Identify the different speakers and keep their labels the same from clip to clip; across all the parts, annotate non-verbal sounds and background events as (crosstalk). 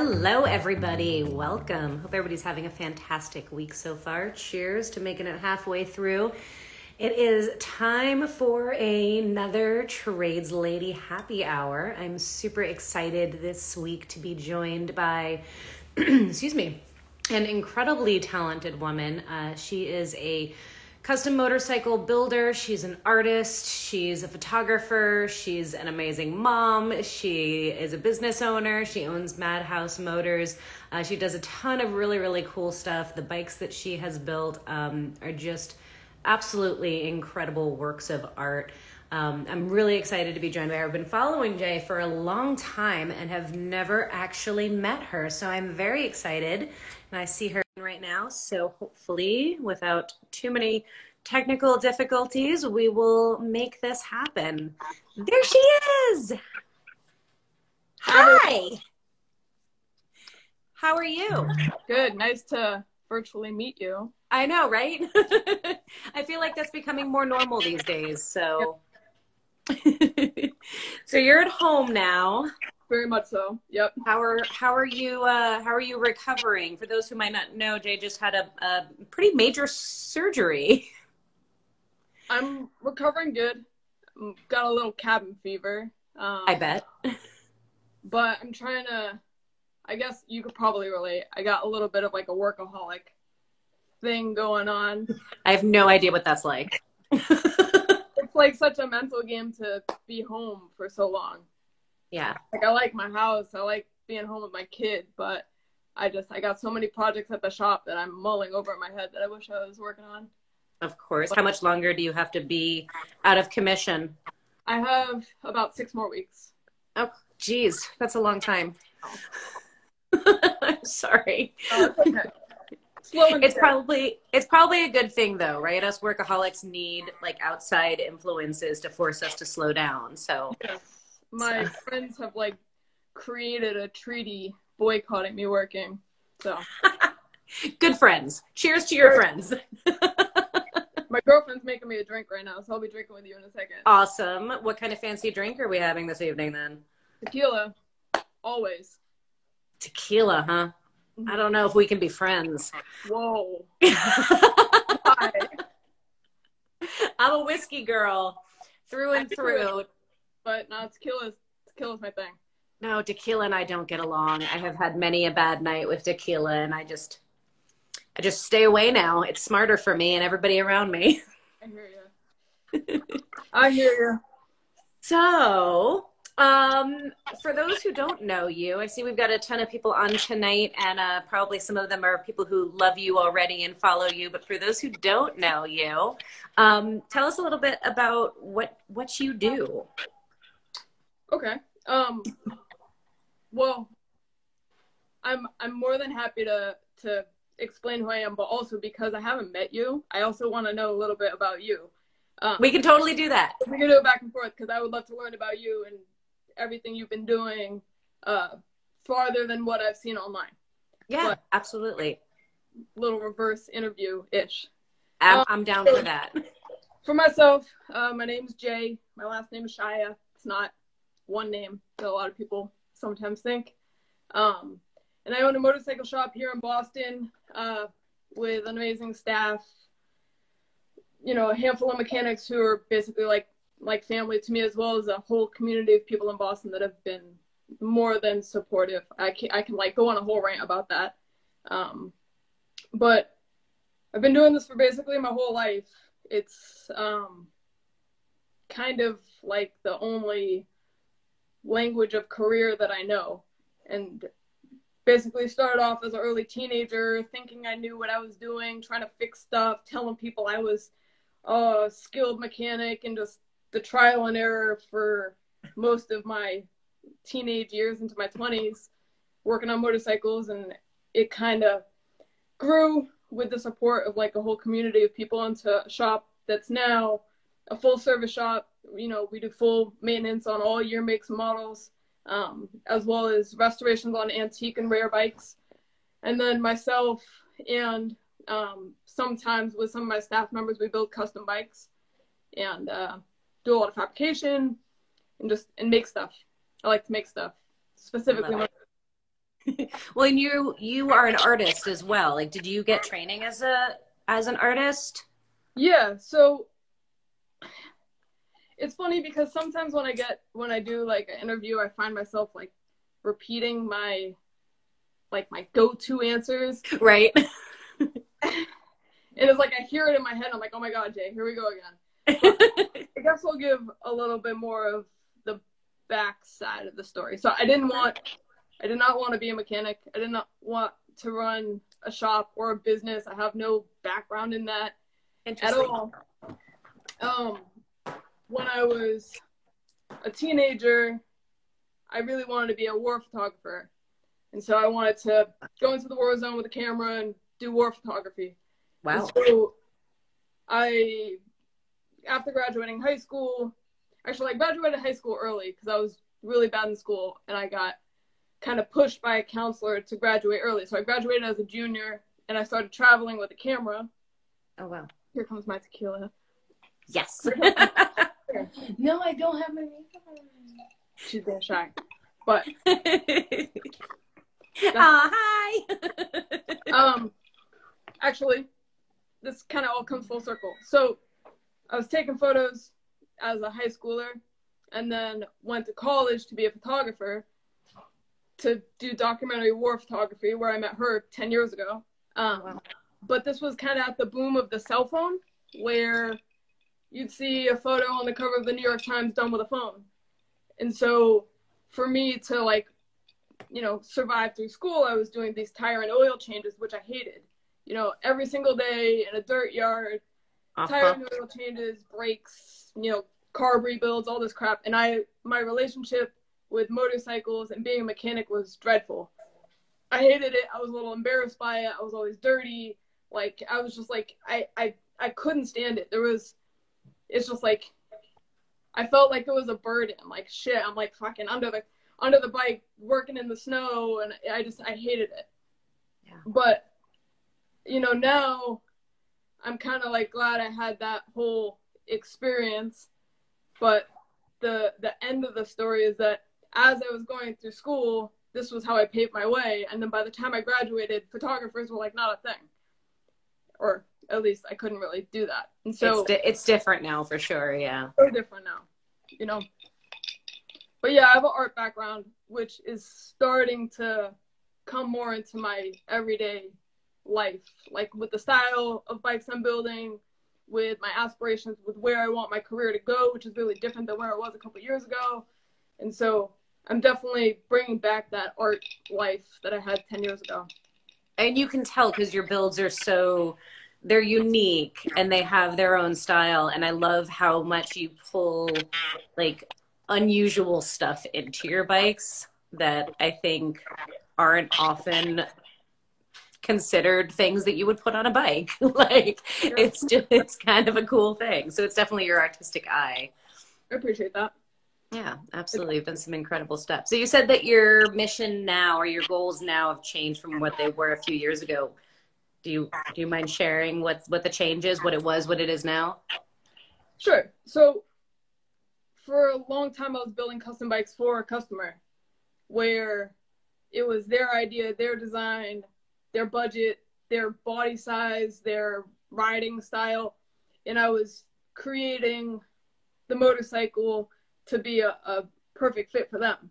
Speaker 1: Hello, everybody. Welcome. Hope everybody's having a fantastic week so far. Cheers to making it halfway through. It is time for another Trades Lady happy hour. I'm super excited this week to be joined by, (clears throat) excuse me, an incredibly talented woman. Uh, she is a custom motorcycle builder. She's an artist. She's a photographer. She's an amazing mom. She is a business owner. She owns Madhouse Motors. Uh, she does a ton of really, really cool stuff. The bikes that she has built um, are just absolutely incredible works of art. Um, I'm really excited to be joined by her. I've been following J for a long time and have never actually met her. So I'm very excited. And I see her right now. So hopefully, without too many technical difficulties, we will make this happen. There she is. Hi. How are you?
Speaker 2: Good. Nice to virtually meet you.
Speaker 1: I know, right? (laughs) I feel like that's becoming more normal these days. So, (laughs) so you're at home now.
Speaker 2: Very much so. Yep.
Speaker 1: How are how are you uh, how are you recovering? For those who might not know, J just had a, a pretty major surgery. (laughs)
Speaker 2: I'm recovering good. Got a little cabin fever.
Speaker 1: Um, I bet. (laughs)
Speaker 2: but I'm trying to. I guess you could probably relate. I got a little bit of like a workaholic thing going on. (laughs)
Speaker 1: I have no idea what that's like.
Speaker 2: it's like such a mental game to be home for so long.
Speaker 1: Yeah.
Speaker 2: Like I like my house. I like being home with my kid, but I just I got so many projects at the shop that I'm mulling over in my head that I wish I was working on.
Speaker 1: Of course. How much longer do you have to be out of commission?
Speaker 2: I have about six more weeks.
Speaker 1: Oh, geez, that's a long time. (laughs) I'm sorry.
Speaker 2: Oh, okay.
Speaker 1: it's probably it's probably a good thing though, right? Us workaholics need like outside influences to force us to slow down. So
Speaker 2: yes. My so. friends have like created a treaty boycotting me working. So (laughs)
Speaker 1: good friends. Cheers to your friends. (laughs)
Speaker 2: my girlfriend's making me a drink right now, so I'll be drinking with you in a second.
Speaker 1: Awesome. What kind of fancy drink are we having this evening then?
Speaker 2: Tequila. Always.
Speaker 1: Tequila, huh? Mm-hmm. I don't know if we can be friends.
Speaker 2: Whoa. (laughs)
Speaker 1: I'm a whiskey girl through and through.
Speaker 2: But no, tequila tequila's my thing.
Speaker 1: No, tequila and I don't get along. I have had many a bad night with tequila and I just I just stay away now. It's smarter for me and everybody around
Speaker 2: me. (laughs) I hear you. I hear you.
Speaker 1: So, um, for those who don't know you, I see we've got a ton of people on tonight, and uh, probably some of them are people who love you already and follow you. But for those who don't know you, um, tell us a little bit about what what you do.
Speaker 2: Okay. Um, well, I'm I'm more than happy to to explain who I am, but also because I haven't met you, I also want to know a little bit about you.
Speaker 1: Um, we can totally do that.
Speaker 2: We can do it back and forth because I would love to learn about you and everything you've been doing uh, farther than what I've seen online.
Speaker 1: Yeah, but absolutely.
Speaker 2: Little reverse interview ish.
Speaker 1: I'm, um, I'm, down for that. (laughs)
Speaker 2: For myself, uh, my name's J. My last name is Shia. It's not one name that a lot of people sometimes think. Um, and I own a motorcycle shop here in Boston uh, with an amazing staff. You know, a handful of mechanics who are basically like like family to me as well as a whole community of people in Boston that have been more than supportive. I can I can like go on a whole rant about that. Um, but I've been doing this for basically my whole life. It's um, kind of like the only language of career that I know. And basically started off as an early teenager thinking I knew what I was doing, trying to fix stuff, telling people I was a skilled mechanic and just the trial and error for most of my teenage years into my 20s working on motorcycles and it kind of grew with the support of like a whole community of people into a shop that's now a full service shop you know we do full maintenance on all year makes models um, as well as restorations on antique and rare bikes and then myself and um, sometimes with some of my staff members we build custom bikes and uh, do a lot of fabrication and just and make stuff. I like to make stuff specifically. (laughs)
Speaker 1: well, and you you are an artist as well. Like, did you get training as a as an artist?
Speaker 2: Yeah. So it's funny because sometimes when I get when I do like an interview, I find myself like repeating my like my go-to answers.
Speaker 1: Right. (laughs)
Speaker 2: and it's like I hear it in my head. I'm like, oh my god, J, here we go again. I guess I'll give a little bit more of the back side of the story. So I didn't want, I did not want to be a mechanic. I did not want to run a shop or a business. I have no background in that at all. Um, when I was a teenager, I really wanted to be a war photographer. And so I wanted to go into the war zone with a camera and do war photography.
Speaker 1: Wow.
Speaker 2: And so I, after graduating high school, actually, I graduated high school early because I was really bad in school and I got kind of pushed by a counselor to graduate early. So I graduated as a junior and I started traveling with a camera.
Speaker 1: Oh, wow.
Speaker 2: Here comes my tequila.
Speaker 1: Yes. (laughs) (laughs)
Speaker 2: no, I don't have my makeup on. She's being shy. But (laughs)
Speaker 1: oh, hi. (laughs)
Speaker 2: um actually this kind of all comes full circle. So I was taking photos as a high schooler and then went to college to be a photographer to do documentary war photography where I met her 10 years ago. Um, wow. But this was kind of at the boom of the cell phone where you'd see a photo on the cover of the New York Times done with a phone. And so for me to like, you know, survive through school, I was doing these tire and oil changes, which I hated. You know, every single day in a dirt yard, uh-huh. tire and oil changes, brakes, you know, carb rebuilds, all this crap. And I, my relationship with motorcycles and being a mechanic was dreadful. I hated it. I was a little embarrassed by it. I was always dirty. Like I was just like I I I couldn't stand it. There was it's just like I felt like it was a burden. Like shit, I'm like fucking under the under the bike working in the snow and I just I hated it. Yeah. But you know, now I'm kind of like glad I had that whole experience. But the the end of the story is that as I was going through school, this was how I paved my way. And then by the time I graduated, photographers were like not a thing, or at least I couldn't really do that. And so
Speaker 1: it's, di- it's different now for sure. Yeah.
Speaker 2: So different now, you know. But yeah, I have an art background, which is starting to come more into my everyday life, like with the style of bikes I'm building, with my aspirations, with where I want my career to go, which is really different than where it was a couple years ago. And so I'm definitely bringing back that art life that I had 10 years ago.
Speaker 1: And you can tell because your builds are so they're unique and they have their own style. And i love how much you pull like unusual stuff into your bikes that i think aren't often considered things that you would put on a bike. (laughs) Like it's just it's kind of a cool thing. So it's definitely your artistic eye.
Speaker 2: I appreciate that
Speaker 1: yeah absolutely. you've done some incredible stuff. So you said that your mission now or your goals now have changed from what they were a few years ago. Do you do you mind sharing what what the change is, what it was, what it is now?
Speaker 2: Sure. So for a long time, I was building custom bikes for a customer, where it was their idea, their design, their budget, their body size, their riding style, and I was creating the motorcycle to be a, a perfect fit for them,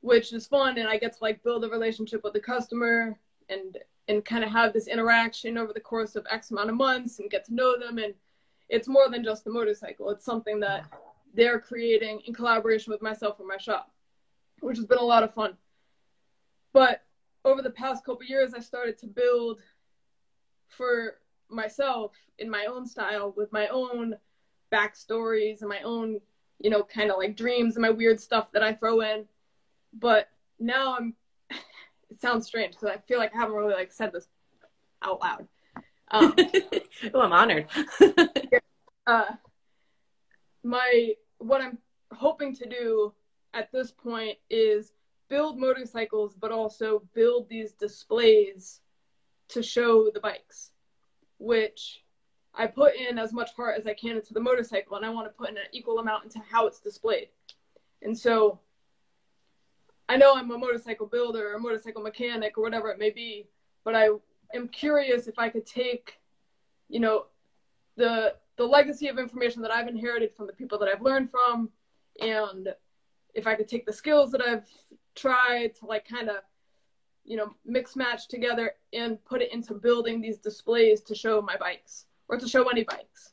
Speaker 2: which is fun, and I get to like build a relationship with the customer and and kind of have this interaction over the course of X amount of months and get to know them. And it's more than just the motorcycle. It's something that they're creating in collaboration with myself and my shop, which has been a lot of fun. But over the past couple years, I started to build for myself in my own style with my own backstories and my own, you know, kind of like dreams and my weird stuff that I throw in. But now I'm (laughs) it sounds strange because I feel like I haven't really like said this out loud. Um, (laughs)
Speaker 1: oh, I'm honored. (laughs)
Speaker 2: uh, my what I'm hoping to do at this point is build motorcycles, but also build these displays to show the bikes, which I put in as much heart as I can into the motorcycle, and I want to put in an equal amount into how it's displayed. And so I know I'm a motorcycle builder or a motorcycle mechanic or whatever it may be, but I am curious if I could take, you know, the the legacy of information that I've inherited from the people that I've learned from, and if I could take the skills that I've tried to like kind of, you know, mix match together and put it into building these displays to show my bikes or to show any bikes.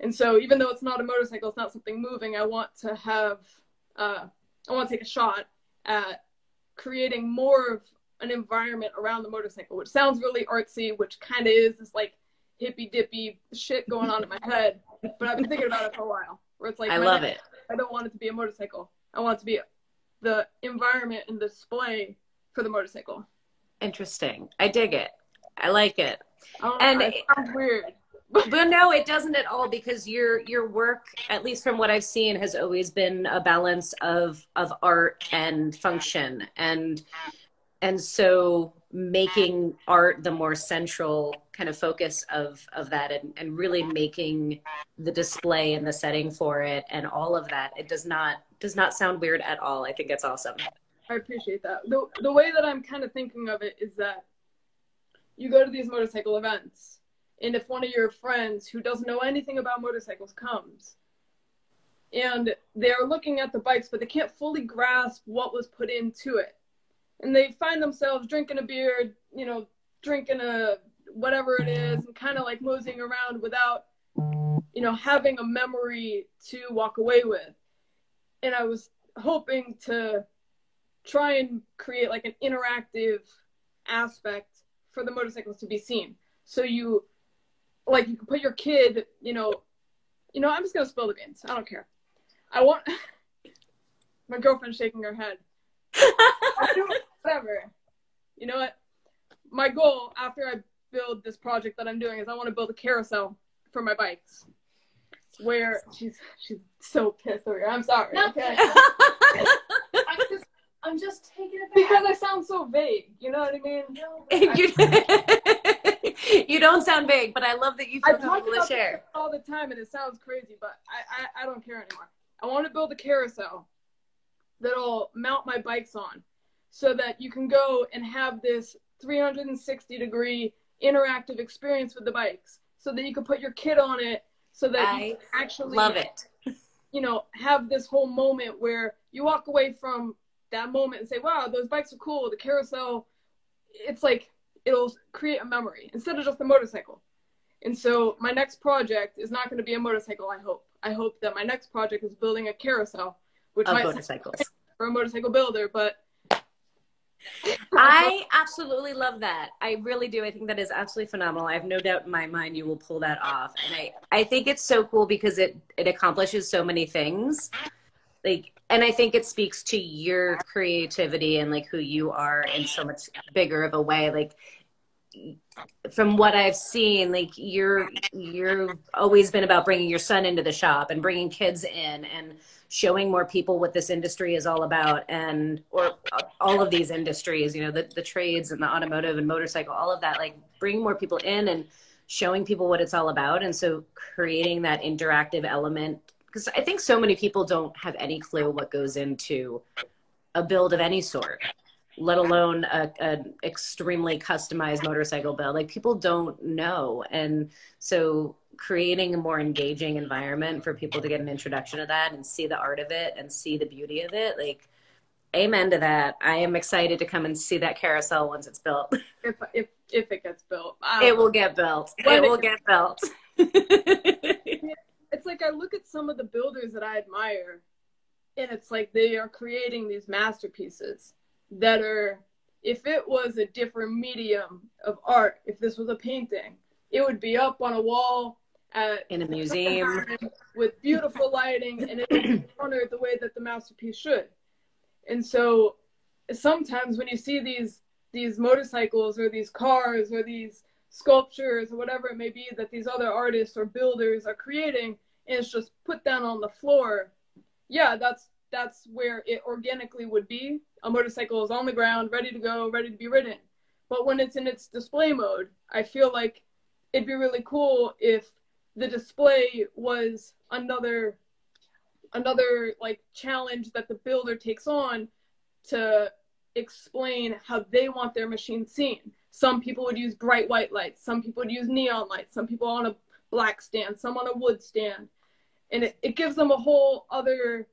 Speaker 2: And so even though it's not a motorcycle, it's not something moving, I want to have, uh, I want to take a shot at creating more of an environment around the motorcycle, which sounds really artsy, which kind of is this like hippy dippy shit going on in my head. But I've been thinking about it for a while. Where it's like
Speaker 1: I love it.
Speaker 2: I don't want it to be a motorcycle. I want it to be the environment and display for the motorcycle.
Speaker 1: Interesting. I dig it. I like it.
Speaker 2: Oh,
Speaker 1: and
Speaker 2: it sounds weird.
Speaker 1: But no, it doesn't at all because your your work, at least from what I've seen, has always been a balance of of art and function. And and so making art the more central kind of focus of of that and, and really making the display and the setting for it and all of that it does not does not sound weird at all. I think it's awesome.
Speaker 2: I appreciate that. The, the way that i'm kind of thinking of it is that you go to these motorcycle events and if one of your friends who doesn't know anything about motorcycles comes and they're looking at the bikes but they can't fully grasp what was put into it and they find themselves drinking a beer, you know, drinking a whatever it is, and kind of like moseying around without, you know, having a memory to walk away with. And I was hoping to try and create like an interactive aspect for the motorcycles to be seen. So you, like, you can put your kid, you know, you know, I'm just gonna spill the beans. I don't care. I want. (laughs) My girlfriend's shaking her head. (laughs) whatever. You know what? My goal after I build this project that I'm doing is I want to build a carousel for my bikes. Where she's she's so pissed over here. I'm sorry. No. Okay. (laughs)
Speaker 3: I'm just I'm just taking it
Speaker 2: back. Because I sound so vague. You know what I mean? No, (laughs)
Speaker 1: you, don't sound vague, but I love that you feel comfortable to share.
Speaker 2: all the time, and it sounds crazy, but I, I I don't care anymore. I want to build a carousel that'll mount my bikes on so that you can go and have this 360 degree interactive experience with the bikes so that you can put your kid on it so that I you actually
Speaker 1: love it
Speaker 2: you know have this whole moment where you walk away from that moment and say wow those bikes are cool the carousel it's like it'll create a memory instead of just a motorcycle and so my next project is not going to be a motorcycle i hope i hope that my next project is building a carousel
Speaker 1: which of might motorcycles
Speaker 2: for a motorcycle builder but
Speaker 1: I absolutely love that. I really do. I think that is absolutely phenomenal. I have no doubt in my mind you will pull that off. And I, I think it's so cool because it, it accomplishes so many things. Like, and I think it speaks to your creativity and like who you are in so much bigger of a way. Like, from what I've seen, like you're you're always been about bringing your son into the shop and bringing kids in and showing more people what this industry is all about and or all of these industries you know the, the trades and the automotive and motorcycle all of that like bring more people in and showing people what it's all about and so creating that interactive element because i think so many people don't have any clue what goes into a build of any sort let alone a, an extremely customized motorcycle build. Like people don't know. And so creating a more engaging environment for people to get an introduction to that and see the art of it and see the beauty of it like amen to that. I am excited to come and see that carousel once it's built. (laughs)
Speaker 2: If if, if it gets built.
Speaker 1: It um, will get built. it will get built (laughs)
Speaker 2: it's like i look at some of the builders that i admire and it's like they are creating these masterpieces that are if it was a different medium of art if this was a painting it would be up on a wall at
Speaker 1: in a museum (laughs)
Speaker 2: with beautiful lighting and it would be honored the way that the masterpiece should. And so sometimes when you see these these motorcycles or these cars or these sculptures or whatever it may be that these other artists or builders are creating and it's just put down on the floor. Yeah that's that's where it organically would be. A motorcycle is on the ground ready to go ready to be ridden. But when it's in its display mode i feel like it'd be really cool if the display was another another like challenge that the builder takes on to explain how they want their machine seen. Some people would use bright white lights, some people would use neon lights, some people on a black stand, some on a wood stand. And it, it gives them a whole other,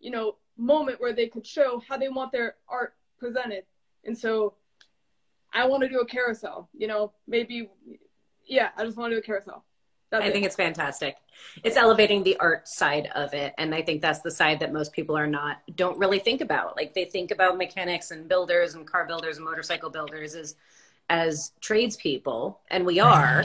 Speaker 2: you know, moment where they could show how they want their art presented. And so I want to do a carousel, you know, maybe, yeah, I just want to do a carousel.
Speaker 1: That's I it. think it's fantastic. It's elevating the art side of it. And I think that's the side that most people are not, don't really think about. Like they think about mechanics and builders and car builders and motorcycle builders as, as tradespeople. And we (laughs) are,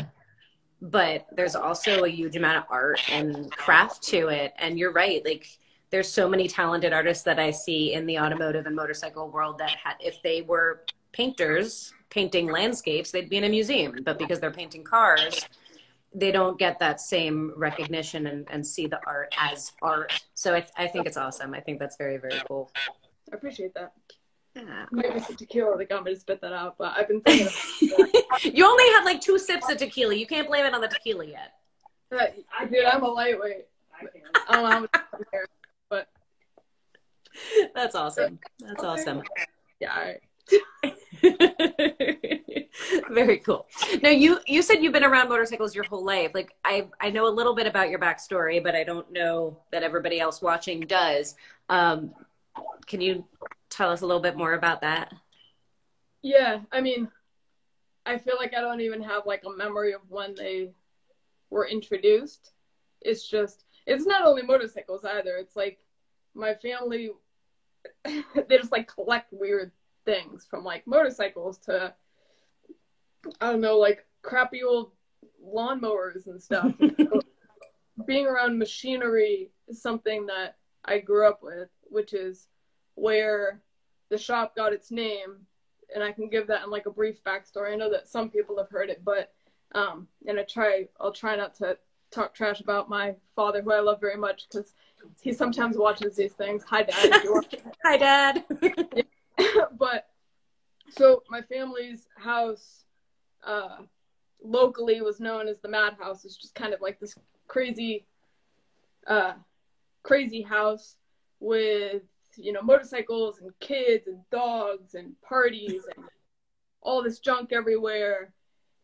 Speaker 1: but there's also a huge amount of art and craft to it. And you're right. Like, there's so many talented artists that I see in the automotive and motorcycle world that had, if they were painters painting landscapes, they'd be in a museum. But because they're painting cars, they don't get that same recognition and, and see the art as art. So I, I think it's awesome. I think that's very, very cool.
Speaker 2: I appreciate that. Yeah. Maybe tequila got me to spit that out, but I've been thinking about (laughs)
Speaker 1: You only had like two sips of tequila. You can't blame it on the tequila yet.
Speaker 2: I, dude, I'm a lightweight. I don't know how much but
Speaker 1: that's awesome. That's awesome.
Speaker 2: Yeah. (laughs)
Speaker 1: Very cool. Now you you said you've been around motorcycles your whole life. Like I I know a little bit about your backstory, but I don't know that everybody else watching does. Um, can you tell us a little bit more about that?
Speaker 2: Yeah, I mean, I feel like I don't even have like a memory of when they were introduced. It's just it's not only motorcycles either. It's like my family (laughs) they just like collect weird things from like motorcycles to I don't know, like crappy old lawnmowers and stuff. (laughs) being around machinery is something that I grew up with, which is where the shop got its name. And I can give that in like a brief backstory. I know that some people have heard it, but um, and I try, I'll try not to talk trash about my father, who I love very much, because he sometimes watches these things. Hi, Dad. (laughs)
Speaker 1: Hi, Dad. (laughs)
Speaker 2: but so my family's house uh, locally was known as the Madhouse. It's just kind of like this crazy, uh, crazy house with you know motorcycles and kids and dogs and parties and all this junk everywhere.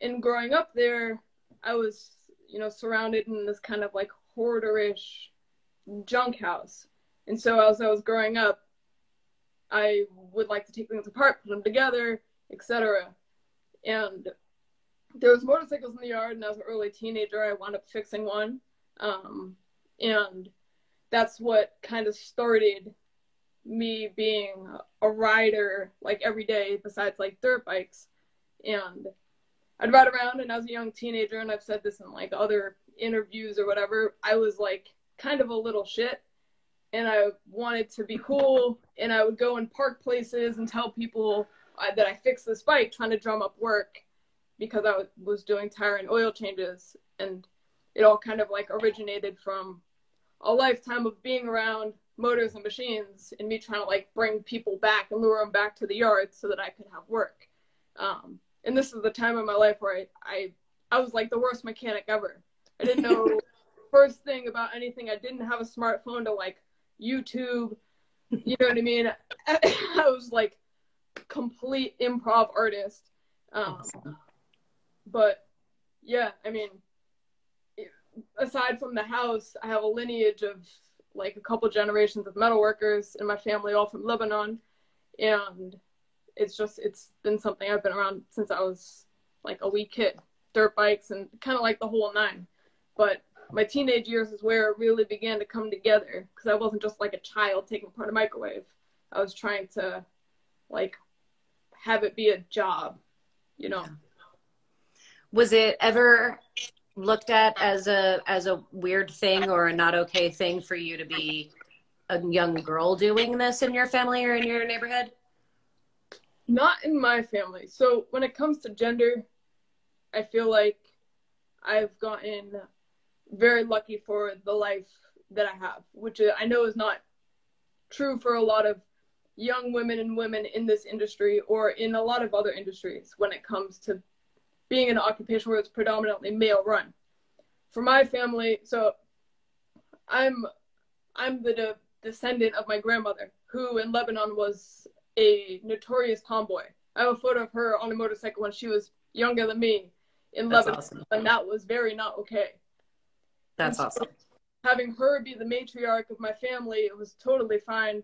Speaker 2: And growing up there, I was you know surrounded in this kind of like hoarderish junk house. And so as I was growing up, I would like to take things apart, put them together, etc. And there was motorcycles in the yard, and as an early teenager, I wound up fixing one, um, and that's what kind of started me being a rider like every day, besides like dirt bikes. And I'd ride around, and as a young teenager, and I've said this in like other interviews or whatever, I was like kind of a little shit and I wanted to be cool and I would go and park places and tell people uh, that I fixed this bike trying to drum up work because I was doing tire and oil changes and it all kind of like originated from a lifetime of being around motors and machines and me trying to like bring people back and lure them back to the yard so that I could have work. Um, and this is the time in my life where I, I, I was like the worst mechanic ever. I didn't know (laughs) first thing about anything. I didn't have a smartphone to like YouTube. You know what I mean? (laughs) I was like complete improv artist. Um, but yeah, I mean, aside from the house, I have a lineage of like a couple generations of metal workers in my family, all from Lebanon, and it's just it's been something I've been around since I was like a wee kid. Dirt bikes and kind of like the whole nine. But my teenage years is where it really began to come together because I wasn't just like a child taking part of microwave. I was trying to like have it be a job, you know.
Speaker 1: Was it ever looked at as a as a weird thing or a not okay thing for you to be a young girl doing this in your family or in your neighborhood?
Speaker 2: Not in my family. So when it comes to gender, I feel like I've gotten very lucky for the life that I have, which I know is not true for a lot of young women and women in this industry or in a lot of other industries when it comes to being in an occupation where it's predominantly male run. For my family, so I'm I'm the de- descendant of my grandmother who in Lebanon was a notorious tomboy. I have a photo of her on a motorcycle when she was younger than me in
Speaker 1: That's
Speaker 2: Lebanon,
Speaker 1: awesome.
Speaker 2: and that was very not okay.
Speaker 1: That's
Speaker 2: so
Speaker 1: awesome.
Speaker 2: Having her be the matriarch of my family, it was totally fine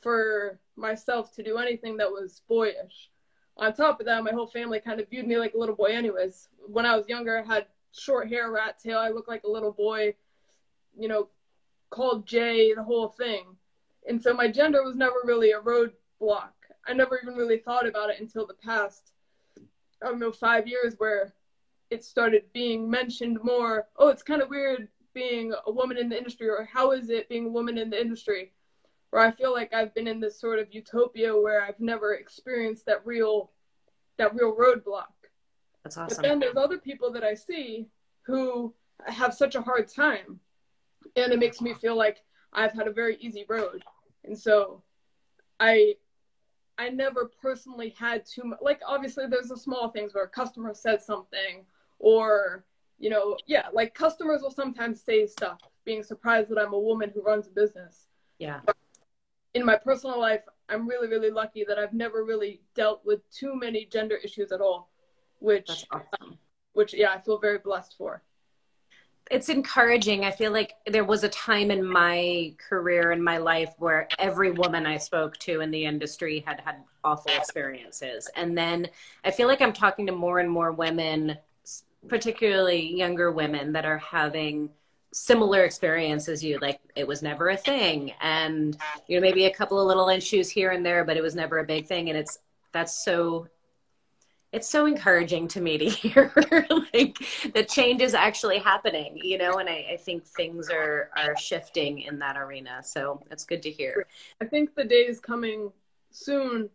Speaker 2: for myself to do anything that was boyish. On top of that, my whole family kind of viewed me like a little boy, anyways. When I was younger, I had short hair, rat tail. I looked like a little boy, you know, called J, the whole thing. And so my gender was never really a roadblock. I never even really thought about it until the past, I don't know, five years where it started being mentioned more. Oh, it's kind of weird being a woman in the industry, or how is it being a woman in the industry? Where I feel like I've been in this sort of utopia where I've never experienced that real, that real roadblock.
Speaker 1: That's awesome.
Speaker 2: But then there's other people that I see who have such a hard time. And it makes me feel like I've had a very easy road. And so I I never personally had too much like obviously there's the small things where a customer says something or you know, yeah, like customers will sometimes say stuff, being surprised that I'm a woman who runs a business.
Speaker 1: Yeah.
Speaker 2: In my personal life, I'm really, really lucky that I've never really dealt with too many gender issues at all, which
Speaker 1: That's um, awesome.
Speaker 2: which yeah, I feel very blessed for.
Speaker 1: it's encouraging. I feel like there was a time in my career in my life where every woman I spoke to in the industry had had awful experiences. And then I feel like I'm talking to more and more women, particularly younger women that are having similar experience as you like it was never a thing. And you know maybe a couple of little issues here and there but it was never a big thing. And it's that's so it's so encouraging to me to (laughs) hear like the change is actually happening you know and I, I think things are are shifting in that arena. So it's good to hear.
Speaker 2: I think the day is coming soon,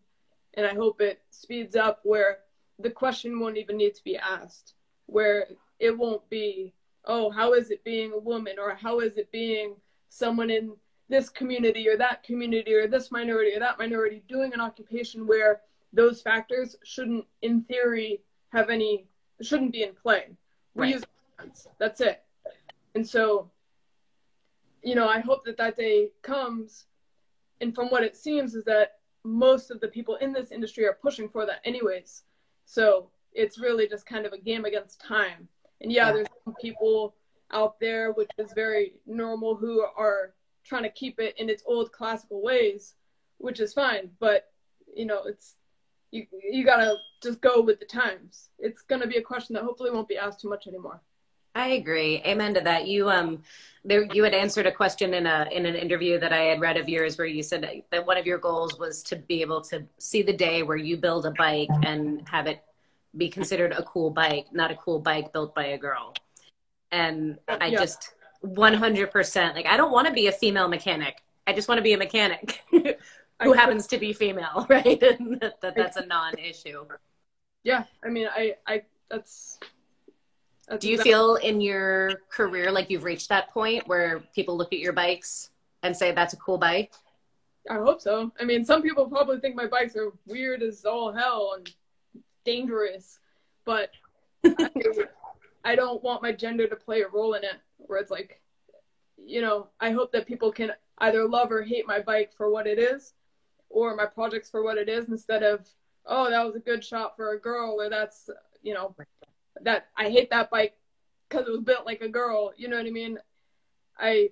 Speaker 2: and I hope it speeds up where the question won't even need to be asked, where it won't be, oh, how is it being a woman, or how is it being someone in this community or that community or this minority or that minority doing an occupation where those factors shouldn't, in theory, have any, shouldn't be in play. We
Speaker 1: Right.
Speaker 2: use. That's it. And so, you know, I hope that that day comes. And from what it seems is that most of the people in this industry are pushing for that anyways. So it's really just kind of a game against time. And yeah, there's some people out there, which is very normal, who are trying to keep it in its old classical ways, which is fine. But you know, it's you you gotta just go with the times. It's gonna be a question that hopefully won't be asked too much anymore.
Speaker 1: I agree. Amen to that. You um there you had answered a question in a in an interview that I had read of yours where you said that one of your goals was to be able to see the day where you build a bike and have it be considered a cool bike, not a cool bike built by a girl. And I
Speaker 2: Yeah.
Speaker 1: just 100% like I don't want to be a female mechanic. I just want to be a mechanic (laughs) who happens to be female, (laughs) right? And that, that that's a non-issue.
Speaker 2: Yeah, I mean, I I that's. that's
Speaker 1: Do you
Speaker 2: exactly-
Speaker 1: feel in your career like you've reached that point where people look at your bikes and say that's a cool bike?
Speaker 2: I hope so. I mean, some people probably think my bikes are weird as all hell and dangerous, but I, I don't want my gender to play a role in it. Where it's like, you know, I hope that people can either love or hate my bike for what it is, or my projects for what it is, instead of, oh, that was a good shot for a girl, or that's, you know, that I hate that bike because it was built like a girl. You know what I mean? I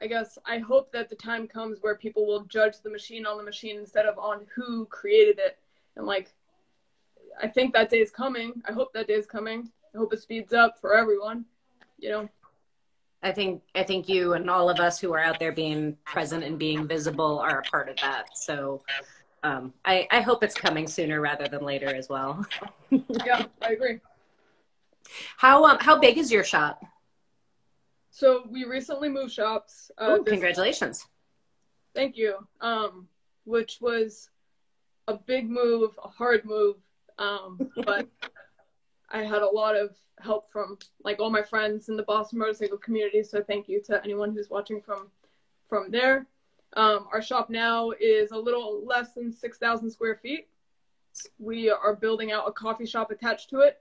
Speaker 2: I guess I hope that the time comes where people will judge the machine on the machine instead of on who created it. And like, I think that day is coming. I hope that day is coming. I hope it speeds up for everyone. You know,
Speaker 1: I think I think you and all of us who are out there being present and being visible are a part of that. So um, I, I hope it's coming sooner rather than later as well. (laughs)
Speaker 2: yeah, I agree.
Speaker 1: How um, how big is your shop?
Speaker 2: So we recently moved shops. Uh,
Speaker 1: Ooh, congratulations!
Speaker 2: Thank you. Um, which was a big move, a hard move. Um, but I had a lot of help from like all my friends in the Boston motorcycle community. So thank you to anyone who's watching from from there. Um, our shop now is a little less than six thousand square feet. We are building out a coffee shop attached to it.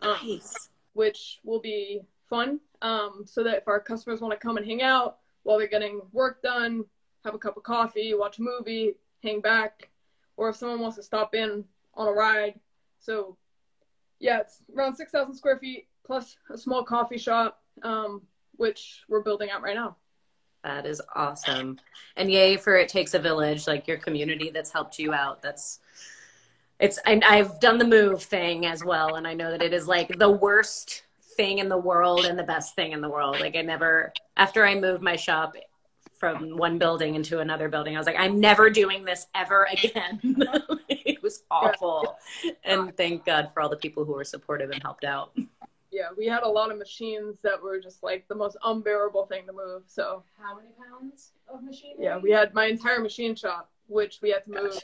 Speaker 2: Um,
Speaker 1: Nice.
Speaker 2: which will be fun. Um, so that if our customers want to come and hang out while they're getting work done, have a cup of coffee, watch a movie, hang back, or if someone wants to stop in on a ride. So, yeah, it's around 6,000 square feet plus a small coffee shop, um, which we're building out right now.
Speaker 1: That is awesome. And yay for It Takes a Village, like your community that's helped you out. That's it's and I've done the move thing as well and I know that it is like the worst thing in the world and the best thing in the world. Like I never after I moved my shop from one building into another building, I was like, I'm never doing this ever again. (laughs) (laughs) it was awful. (laughs) And thank God for all the people who were supportive and helped out
Speaker 2: yeah, we had a lot of machines that were just like the most unbearable thing to move. So
Speaker 3: how many pounds of machine?
Speaker 2: Yeah, we had my entire machine shop, which we had to move.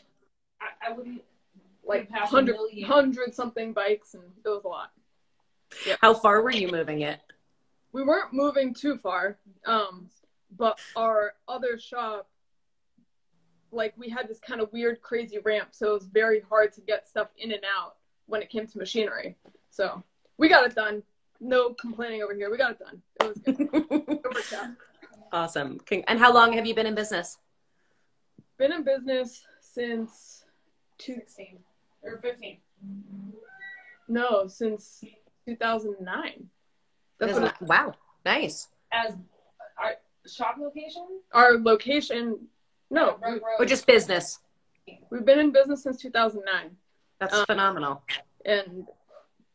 Speaker 3: I, I wouldn't
Speaker 2: like hundred hundred something bikes, and it was a lot.
Speaker 1: Yeah. How far were you moving it?
Speaker 2: We weren't moving too far, um, but our other shop, like we had this kind of weird, crazy ramp, so it was very hard to get stuff in and out when it came to machinery. So we got it done. No complaining over here. We got it done. It was good. (laughs)
Speaker 1: awesome. And how long have you been in business?
Speaker 2: Been in business since
Speaker 3: 16 or 15.
Speaker 2: No, since 2009. That's
Speaker 1: what it, wow. Nice.
Speaker 3: As our shop location?
Speaker 2: Our location, no.
Speaker 1: Or just business?
Speaker 2: We've been in business since 2009.
Speaker 1: That's um, phenomenal.
Speaker 2: And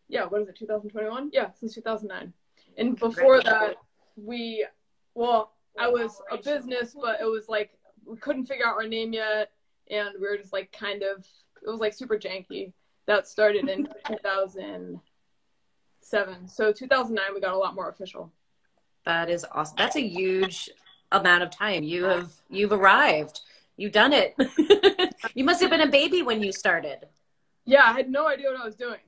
Speaker 2: yeah, what is it, 2021? Yeah, since 2009. And before that, we, well, I was a business, but it was like we couldn't figure out our name yet, and we were just like kind of, it was like super janky. That started in 2007. So 2009, we got a lot more official.
Speaker 1: That is awesome. That's a huge amount of time. You have you've arrived. You've done it. (laughs) you must have been a baby when you started.
Speaker 2: Yeah, I had no idea what I was doing.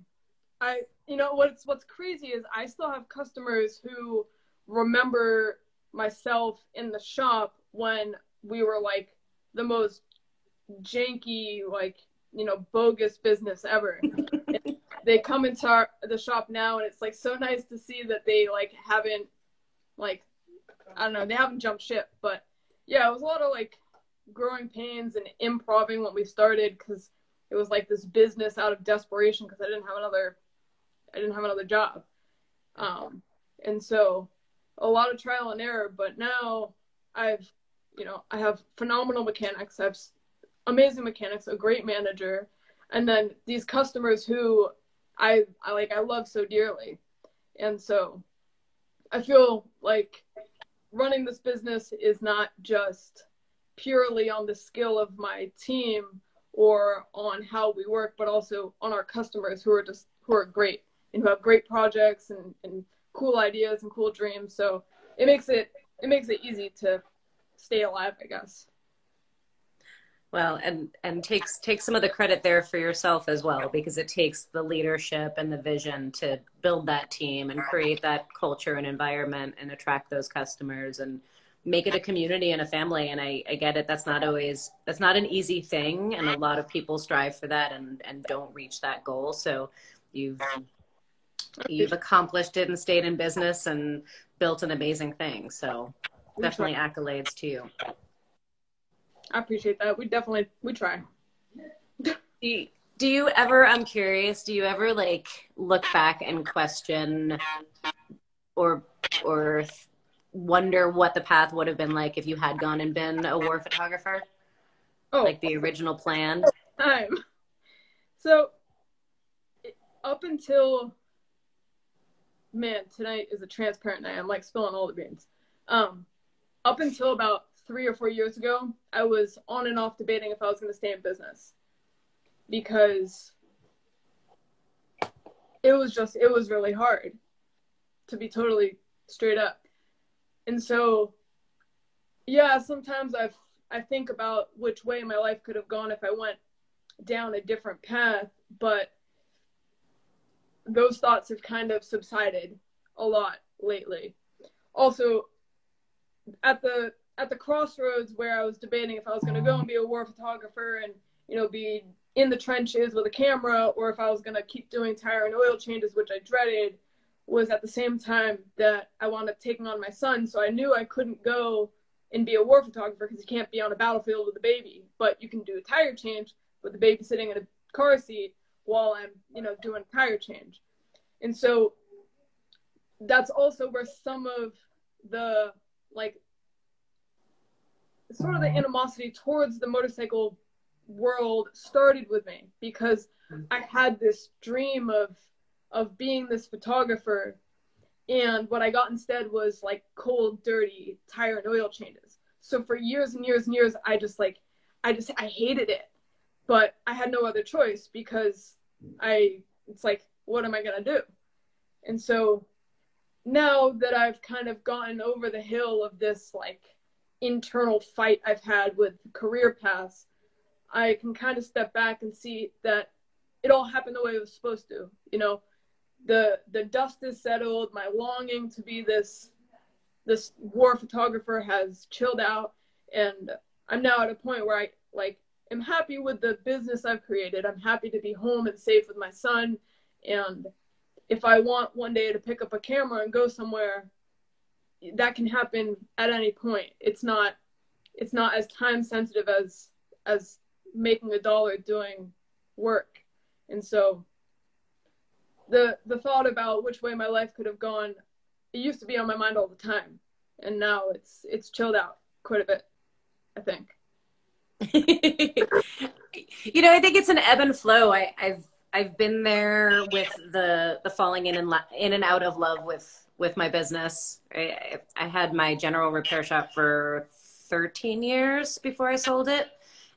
Speaker 2: I you know what's what's crazy is I still have customers who remember myself in the shop when we were like the most janky like you know bogus business ever (laughs) they come into our, the shop now and it's like so nice to see that they like haven't like i don't know they haven't jumped ship but yeah it was a lot of like growing pains and improving when we started because it was like this business out of desperation because i didn't have another I didn't have another job. Um, and so a lot of trial and error, but now I've, you know, I have phenomenal mechanics. I have amazing mechanics, a great manager, and then these customers who I, I like, I love so dearly. And so I feel like running this business is not just purely on the skill of my team or on how we work, but also on our customers who are just who are great and who have great projects and, and cool ideas and cool dreams. So it makes it it makes it easy to stay alive, I guess.
Speaker 1: Well, and and takes take some of the credit there for yourself as well, because it takes the leadership and the vision to build that team and create that culture and environment and attract those customers and make it a community and a family. And I, I get it. That's not always that's not an easy thing, and a lot of people strive for that and and don't reach that goal. So you've you've accomplished it and stayed in business and built an amazing thing. So definitely accolades to you.
Speaker 2: I appreciate that. We definitely we try.
Speaker 1: Do you, do you ever? I'm curious. Do you ever like look back and question, or or wonder what the path would have been like if you had gone and been a war photographer? Oh, like the original plan.
Speaker 2: Time. So up until man, tonight is a transparent night. I'm like spilling all the beans. Um, up until about three or four years ago, I was on and off debating if I was going to stay in business because it was just, it was really hard to be totally straight up. And so, yeah, sometimes I've, I think about which way my life could have gone if I went down a different path, but those thoughts have kind of subsided a lot lately. Also, at the at the crossroads where I was debating if I was going to go and be a war photographer and you know be in the trenches with a camera or if I was going to keep doing tire and oil changes, which I dreaded, was at the same time that I wound up taking on my son. So I knew I couldn't go and be a war photographer because you can't be on a battlefield with a baby, but you can do a tire change with the baby sitting in a car seat while I'm, you know, doing a tire change. And so that's also where some of the like sort of the animosity towards the motorcycle world started with me because I had this dream of of being this photographer and what I got instead was like cold, dirty tire and oil changes. So for years and years and years I just like I just I hated it. But I had no other choice because I it's like what am I going to do? And so now that I've kind of gotten over the hill of this like internal fight I've had with career paths, I can kind of step back and see that it all happened the way it was supposed to. You know, the the dust is settled. My longing to be this this war photographer has chilled out, and I'm now at a point where I like am happy with the business I've created. I'm happy to be home and safe with my son, and if I want one day to pick up a camera and go somewhere, that can happen at any point. It's not it's not as time sensitive as as making a dollar doing work. And so the the thought about which way my life could have gone, it used to be on my mind all the time. And now it's it's chilled out quite a bit, I think. (laughs)
Speaker 1: you know, I think it's an ebb and flow. I, I've I've been there with the the falling in and in and out of love with with my business. I, I had my general repair shop for 13 years before I sold it,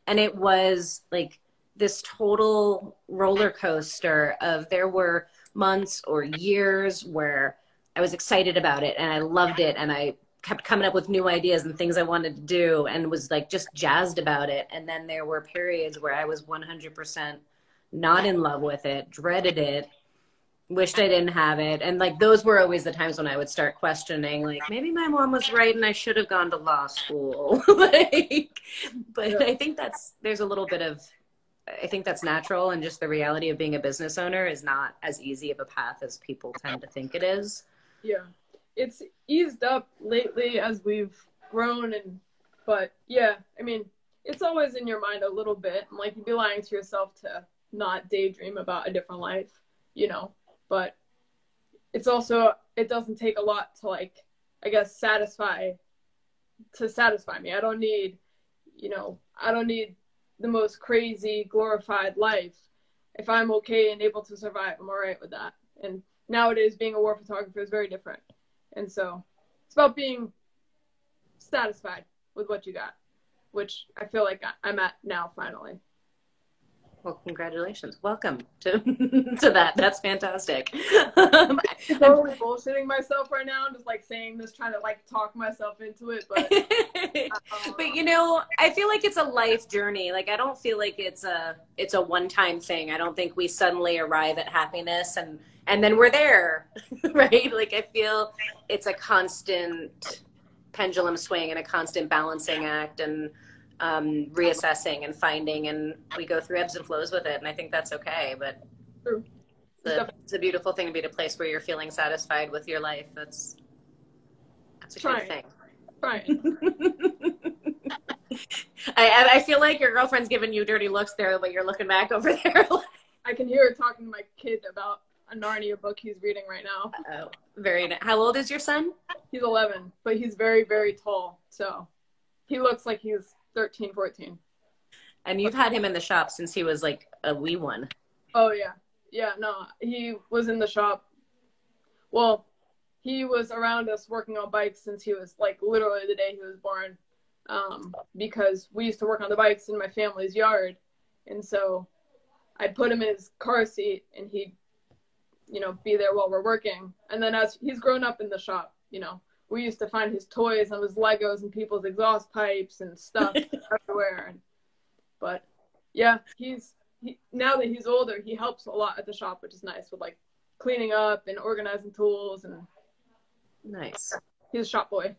Speaker 1: and it was like this total roller coaster of there were months or years where I was excited about it and I loved it and I kept coming up with new ideas and things I wanted to do and was like just jazzed about it. And then there were periods where I was 100% not in love with it, dreaded it, wished I didn't have it. And like those were always the times when I would start questioning, like maybe my mom was right and I should have gone to law school. (laughs) like, but I think that's there's a little bit of I think that's natural and just the reality of being a business owner is not as easy of a path as people tend to think it is.
Speaker 2: Yeah. It's eased up lately as we've grown and but yeah, I mean, it's always in your mind a little bit. Like you'd be lying to yourself to not daydream about a different life, you know but it's also it doesn't take a lot to like I guess satisfy to satisfy me. I don't need, you know, I don't need the most crazy glorified life. If I'm okay and able to survive, I'm all right with that. And nowadays being a war photographer is very different. And so it's about being satisfied with what you got, which I feel like I'm at now finally.
Speaker 1: Well, congratulations. Welcome to (laughs) to that. That's fantastic.
Speaker 2: I'm totally bullshitting myself right now. I'm just like saying this, trying to like talk myself into it. But (laughs)
Speaker 1: but you know, I feel like it's a life journey. Like I don't feel like it's a it's a one time thing. I don't think we suddenly arrive at happiness and and then we're there, (laughs) right? Like I feel it's a constant pendulum swing and a constant balancing act and um, reassessing and finding, and we go through ebbs and flows with it. And I think that's okay. But the, it's a beautiful thing to be at a place where you're feeling satisfied with your life. That's that's a good thing.
Speaker 2: Right. (laughs)
Speaker 1: I, I feel like your girlfriend's giving you dirty looks there, but you're looking back over (laughs) there.
Speaker 2: I can hear her talking to my kid about a Narnia book he's reading right now.
Speaker 1: Oh, very nice. How old is your son?
Speaker 2: He's 11, but he's very, very tall. So he looks like he's 13, 14.
Speaker 1: And you've had him in the shop since he was like a wee one.
Speaker 2: Oh yeah. Yeah, no. He was in the shop. Well, he was around us working on bikes since he was like literally the day he was born. Um, because we used to work on the bikes in my family's yard. And so I'd put him in his car seat and he'd, you know, be there while we're working. And then as he's grown up in the shop, you know, we used to find his toys and his Legos and people's exhaust pipes and stuff (laughs) everywhere. And, but yeah, he's he, now that he's older, he helps a lot at the shop, which is nice with like cleaning up and organizing tools and
Speaker 1: nice.
Speaker 2: He's a shop boy.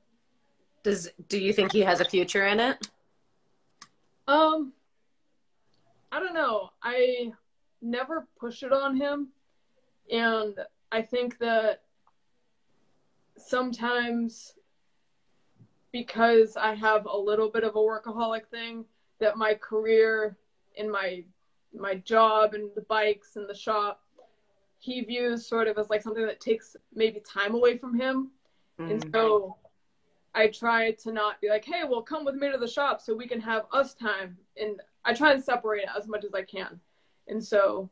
Speaker 1: Does do you think he has a future in it?
Speaker 2: Um, I don't know. I never push it on him, and I think that sometimes because I have a little bit of a workaholic thing that my career in my my job and the bikes and the shop he views sort of as like something that takes maybe time away from him. Mm-hmm. And so I try to not be like, hey, well, come with me to the shop so we can have us time. And I try and separate it as much as I can. And so,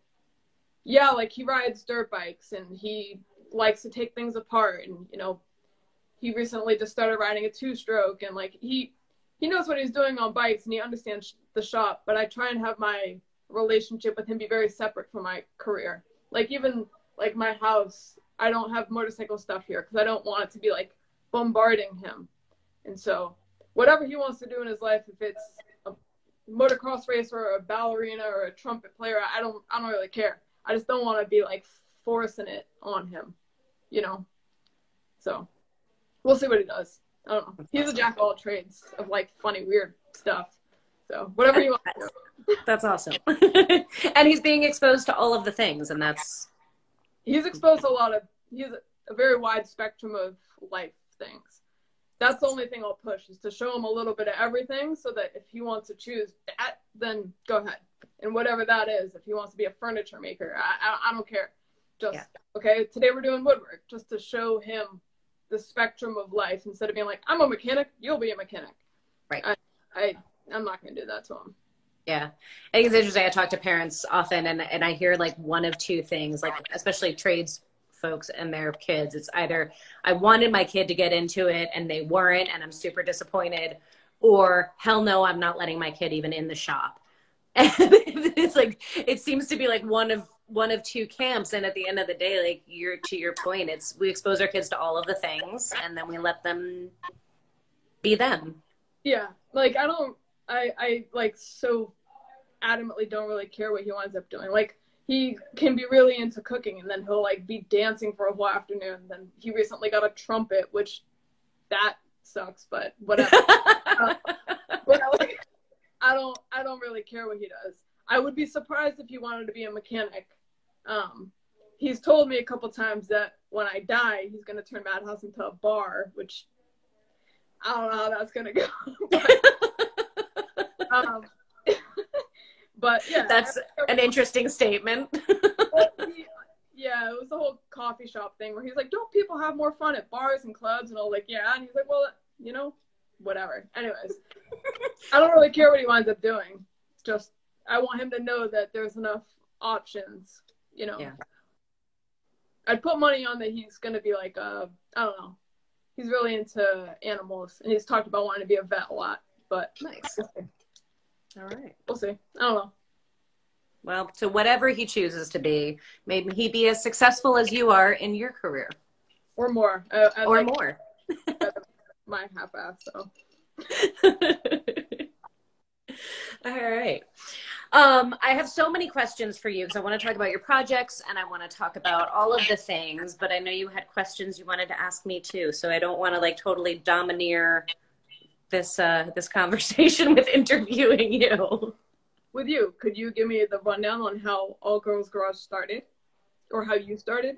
Speaker 2: yeah, like he rides dirt bikes and he likes to take things apart. And, you know, he recently just started riding a two stroke and like he, he knows what he's doing on bikes and he understands the shop, but I try and have my relationship with him be very separate from my career. Like even like my house, I don't have motorcycle stuff here because I don't want it to be like bombarding him. And so whatever he wants to do in his life, if it's a motocross race or a ballerina or a trumpet player, I don't I don't really care. I just don't want to be like forcing it on him, you know. So we'll see what he does. I don't know. He's a jack of all trades of like funny, weird stuff. So whatever you want.
Speaker 1: That's awesome. (laughs) and he's being exposed to all of the things, and that's.
Speaker 2: He's exposed to a lot of. He's a very wide spectrum of life things. That's the only thing I'll push is to show him a little bit of everything, so that if he wants to choose that, then go ahead. And whatever that is, if he wants to be a furniture maker, I I, I don't care. Just yeah. okay. Today we're doing woodwork, just to show him the spectrum of life instead of being like, I'm a mechanic, you'll be a mechanic.
Speaker 1: Right.
Speaker 2: I, I I'm not going to do that to him.
Speaker 1: Yeah. I think it's interesting. I talk to parents often and, and I hear like one of two things, like especially trades folks and their kids. It's either I wanted my kid to get into it and they weren't and I'm super disappointed, or hell no, I'm not letting my kid even in the shop. (laughs) And it's like it seems to be like one of one of two camps and at the end of the day like you're to your point it's we expose our kids to all of the things and then we let them be them
Speaker 2: yeah like i don't i i like so adamantly don't really care what he winds up doing. Like he can be really into cooking and then he'll like be dancing for a whole afternoon. Then he recently got a trumpet, which that sucks, but whatever. (laughs) uh, but like, I don't I don't really care what he does. I would be surprised if he wanted to be a mechanic. Um, he's told me a couple times that when I die, he's gonna turn Madhouse into a bar, which I don't know how that's gonna go. (laughs) but, um, (laughs) but yeah,
Speaker 1: that's an interesting statement. (laughs)
Speaker 2: yeah, it was the whole coffee shop thing where he's like, "Don't people have more fun at bars and clubs?" And I was like, "Yeah," and he's like, "Well, you know, whatever." Anyways, I don't really care what he winds up doing. It's just I want him to know that there's enough options. You know.
Speaker 1: Yeah.
Speaker 2: I'd put money on that he's gonna be like uh I don't know. He's really into animals and he's talked about wanting to be a vet a lot. But
Speaker 1: nice. All right.
Speaker 2: We'll see. I don't know.
Speaker 1: Well, so whatever he chooses to be, maybe he be as successful as you are in your career,
Speaker 2: or more, uh,
Speaker 1: or like, more. (laughs)
Speaker 2: my half-ass. So. (laughs) (laughs)
Speaker 1: All right. Um, I have so many questions for you because I want to talk about your projects and I want to talk about all of the things, but I know you had questions you wanted to ask me too. So I don't want to like totally domineer this uh, this (laughs) conversation with interviewing you.
Speaker 2: With you, could you give me the rundown on how All Girls Garage started, or how you started?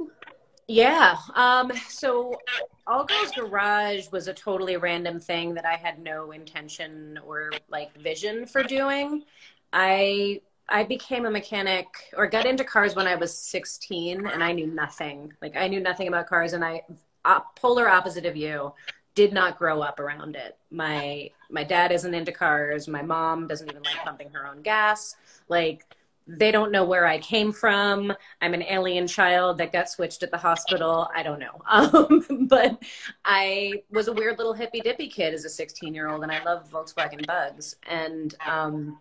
Speaker 1: Yeah. Um, so All Girls Garage was a totally random thing that I had no intention or like vision for doing. I I became a mechanic or got into cars when I was 16 and I knew nothing. Like I knew nothing about cars and I uh, polar opposite of you did not grow up around it. My my dad isn't into cars. My mom doesn't even like pumping her own gas. Like they don't know where I came from. I'm an alien child that got switched at the hospital. I don't know. (laughs) Um, but I was a weird little hippy dippy kid as a 16 year old, and I loved Volkswagen Bugs. And um,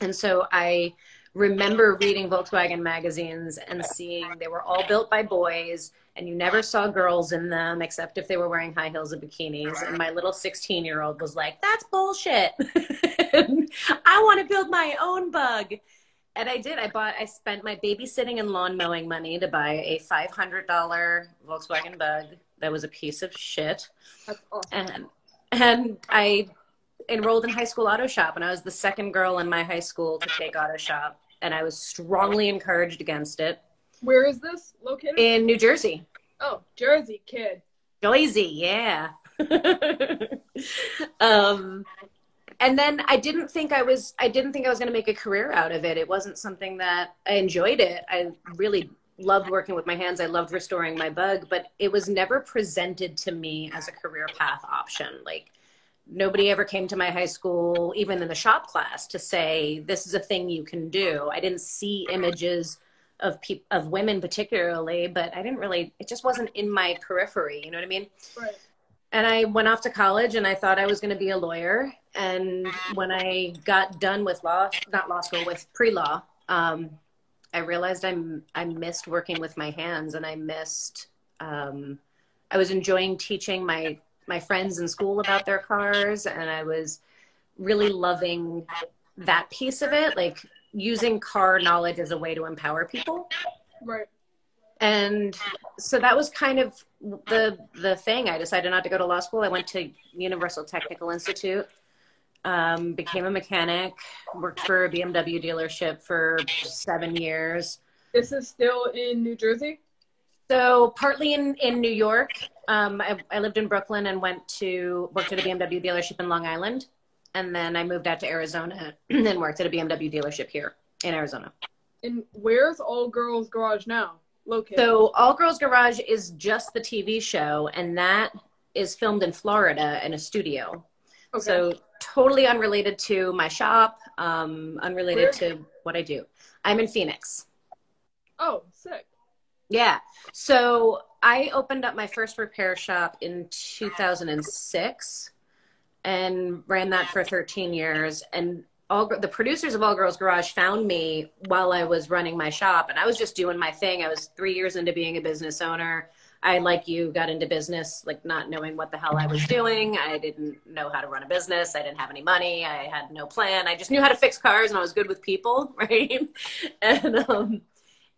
Speaker 1: and so I remember reading Volkswagen magazines and seeing they were all built by boys and you never saw girls in them except if they were wearing high heels and bikinis. And my little 16 year old was like, that's bullshit. (laughs) I want to build my own bug. And I did. I bought, I spent my babysitting and lawn mowing money to buy a $500 Volkswagen bug that was a piece of shit.
Speaker 2: Awesome.
Speaker 1: And, and I enrolled in high school auto shop and I was the second girl in my high school to take auto shop. And I was strongly encouraged against it
Speaker 2: where is this located?
Speaker 1: In New Jersey.
Speaker 2: Oh, Jersey kid.
Speaker 1: Jersey, yeah. (laughs) um, and then I didn't think I was I didn't think I was going to make a career out of it. It wasn't something that I enjoyed it. I really loved working with my hands. I loved restoring my bug, but it was never presented to me as a career path option. Like nobody ever came to my high school, even in the shop class, to say this is a thing you can do. I didn't see images of people of women particularly, but I didn't really. It just wasn't in my periphery. You know what I mean?
Speaker 2: Right.
Speaker 1: And I went off to college, and I thought I was going to be a lawyer. And when I got done with law, not law school, with pre law, um, I realized I'm I missed working with my hands, and I missed. Um, I was enjoying teaching my my friends in school about their cars, and I was really loving that piece of it, like using car knowledge as a way to empower people.
Speaker 2: Right.
Speaker 1: And so that was kind of the the thing. I decided not to go to law school. I went to Universal Technical Institute um, became a mechanic, worked for a BMW dealership for seven years.
Speaker 2: This is still in New Jersey?
Speaker 1: So partly in, in New York. Um, I, I lived in Brooklyn and went to worked at a BMW dealership in Long Island. And then I moved out to Arizona (clears throat) and worked at a BMW dealership here in Arizona.
Speaker 2: And where's All Girls Garage now located?
Speaker 1: So All Girls Garage is just the TV show, and that is filmed in Florida in a studio. Okay. So totally unrelated to my shop, um, unrelated Where? to what I do. I'm in Phoenix.
Speaker 2: Oh, sick.
Speaker 1: Yeah. So I opened up my first repair shop in 2006 and ran that for 13 years. And all the producers of All Girls Garage found me while I was running my shop, and I was just doing my thing. I was three years into being a business owner. I, like you, got into business like not knowing what the hell I was doing. I didn't know how to run a business. I didn't have any money. I had no plan. I just knew how to fix cars and I was good with people, (laughs) right? And um,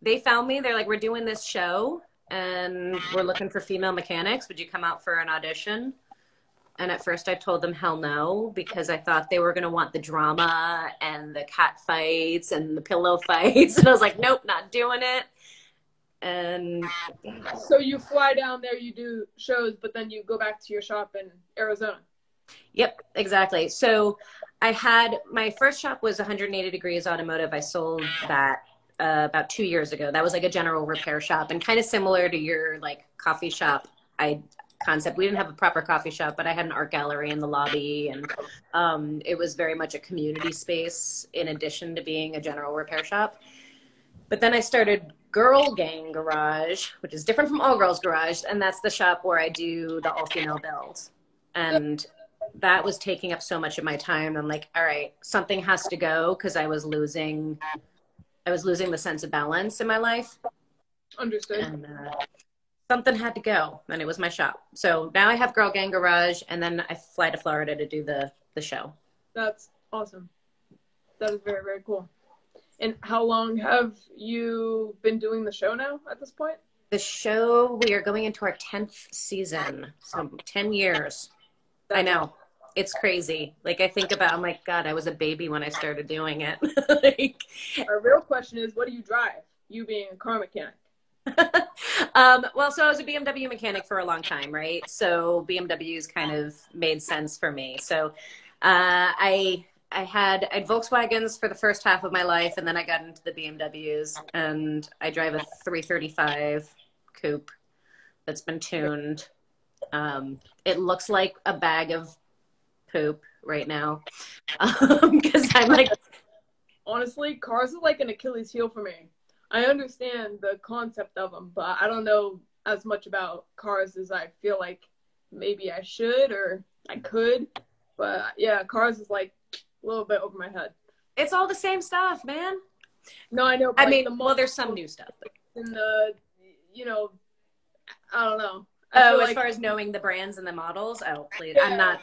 Speaker 1: they found me. They're like, we're doing this show and we're looking for female mechanics. Would you come out for an audition? And at first I told them hell no because I thought they were going to want the drama and the cat fights and the pillow (laughs) fights. And I was like, nope, not doing it. And
Speaker 2: so you fly down there you do shows but then you go back to your shop in arizona?
Speaker 1: Yep exactly. So i had my first shop was 180 degrees automotive. I sold that uh, about two years ago. That was like a general repair shop and kind of similar to your like coffee shop i concept we didn't have a proper coffee shop but i had an art gallery in the lobby and um, it was very much a community space in addition to being a general repair shop but then i started Girl Gang Garage, which is different from All Girls Garage, and that's the shop where I do the all female builds. And that was taking up so much of my time. I'm like, all right, something has to go because I was losing, I was losing the sense of balance in my life.
Speaker 2: Understood.
Speaker 1: And, uh, something had to go, and it was my shop. So now I have Girl Gang Garage, and then I fly to Florida to do the the show.
Speaker 2: That's awesome. That is very very cool. And how long have you been doing the show now at this point?
Speaker 1: The show, we are going into our 10th season. So 10 years. That's I know. It's crazy. Like, I think about, I'm like, God, I was a baby when I started doing it. (laughs) like,
Speaker 2: Our real question is, what do you drive? You being a car mechanic. (laughs)
Speaker 1: um, well, so I was a BMW mechanic for a long time, right? So BMWs kind of made sense for me. So uh, I I had I had Volkswagens for the first half of my life, and then I got into the BMWs, and I drive a 335 coupe that's been tuned. Um, it looks like a bag of poop right now because (laughs) um, I'm like.
Speaker 2: Honestly, cars are like an Achilles heel for me. I understand the concept of them, but I don't know as much about cars as I feel like maybe I should or I could. But yeah, cars is like a little bit over my head.
Speaker 1: It's all the same stuff, man.
Speaker 2: No, I know.
Speaker 1: I like mean, the well, there's some new stuff.
Speaker 2: In the, you know, I don't know.
Speaker 1: I oh, as like... far as knowing the brands and the models, oh please, yeah. I'm not.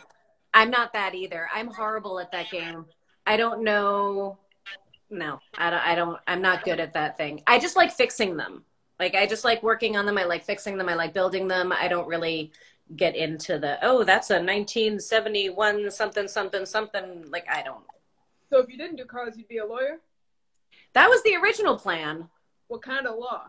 Speaker 1: I'm not that either. I'm horrible at that game. I don't know. No, I don't, I don't. I'm not good at that thing. I just like fixing them. Like I just like working on them. I like fixing them. I like building them. I don't really get into the oh that's a 1971 something something something like i don't
Speaker 2: so if you didn't do cars you'd be a lawyer
Speaker 1: that was the original plan
Speaker 2: what kind of law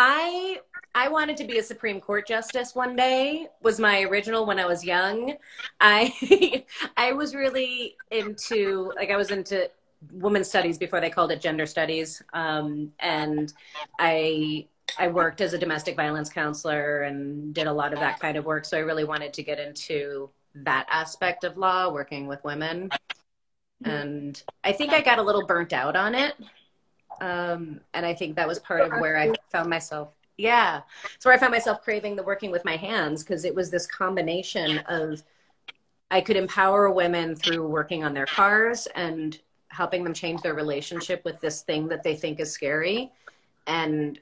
Speaker 1: I I wanted to be a Supreme Court justice one day was my original when I was young. I (laughs) I was really into like I was into women's studies before they called it gender studies. Um, and I I worked as a domestic violence counselor and did a lot of that kind of work. So I really wanted to get into that aspect of law, working with women. And I think I got a little burnt out on it. Um, and I think that was part of where I found myself. Yeah. So I found myself craving the working with my hands because it was this combination of I could empower women through working on their cars and helping them change their relationship with this thing that they think is scary and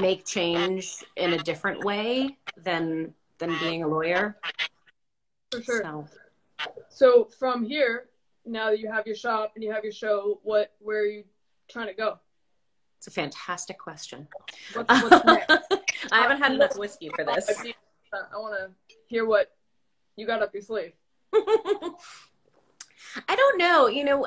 Speaker 1: make change in a different way than than being a lawyer.
Speaker 2: For sure. So, so from here, now that you have your shop and you have your show, what where are you trying to go?
Speaker 1: It's a fantastic question.
Speaker 2: What's, what's (laughs)
Speaker 1: I haven't had enough whiskey for this.
Speaker 2: I want to hear what you got up your sleeve. (laughs)
Speaker 1: I don't know. You know,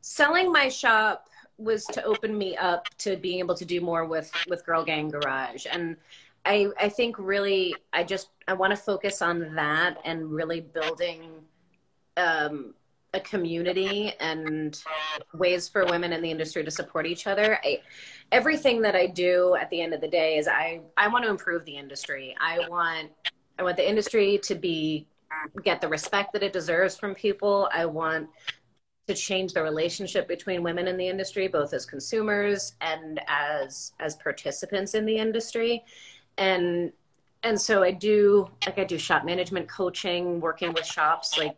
Speaker 1: selling my shop was to open me up to being able to do more with with Girl Gang Garage, and I I think really I just I want to focus on that and really building um, a community and ways for women in the industry to support each other. I, everything that I do at the end of the day is I I want to improve the industry. I want I want the industry to be Um, get the respect that it deserves from people. I want to change the relationship between women in the industry, both as consumers and as as participants in the industry. And and so I do like I do shop management coaching, working with shops, like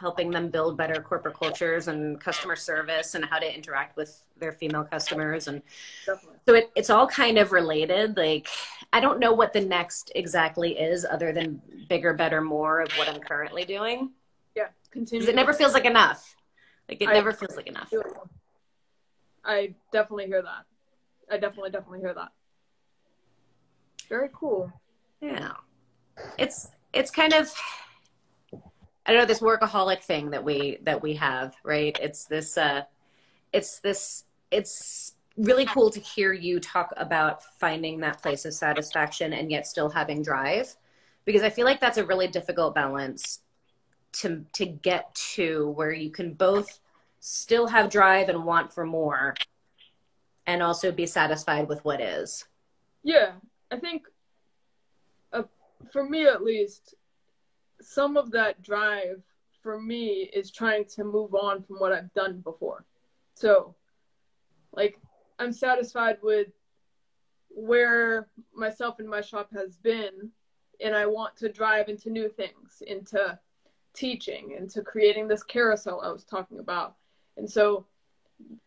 Speaker 1: helping them build better corporate cultures and customer service and how to interact with their female customers and so it, it's all kind of related like i don't know what the next exactly is other than bigger better more of what i'm currently doing.
Speaker 2: Yeah continue.
Speaker 1: It never feels like enough. Like it I, never feels like enough.
Speaker 2: i definitely hear that. I definitely definitely hear that. Very cool.
Speaker 1: Yeah. It's it's kind of I don't know this workaholic thing that we that we have, right? It's this uh it's this it's really cool to hear you talk about finding that place of satisfaction and yet still having drive because I feel like that's a really difficult balance to to get to where you can both still have drive and want for more and also be satisfied with what is.
Speaker 2: Yeah, I think uh, for me at least some of that drive for me is trying to move on from what I've done before. So, like, I'm satisfied with where myself and my shop has been, and I want to drive into new things, into teaching, into creating this carousel I was talking about. And so,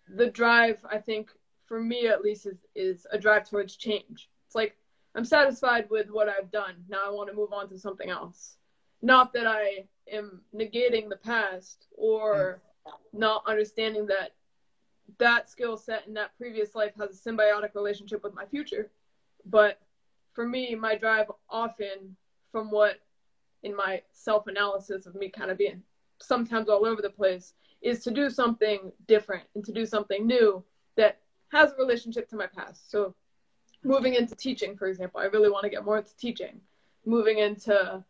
Speaker 2: the drive, I think, for me at least, is, is a drive towards change. It's like, I'm satisfied with what I've done. Now I want to move on to something else not that I am negating the past or mm. not understanding that that skill set in that previous life has a symbiotic relationship with my future. But for me, my drive often, from what in my self analysis of me kind of being sometimes all over the place, is to do something different and to do something new that has a relationship to my past. So, moving into teaching, for example, I really want to get more into teaching. Moving into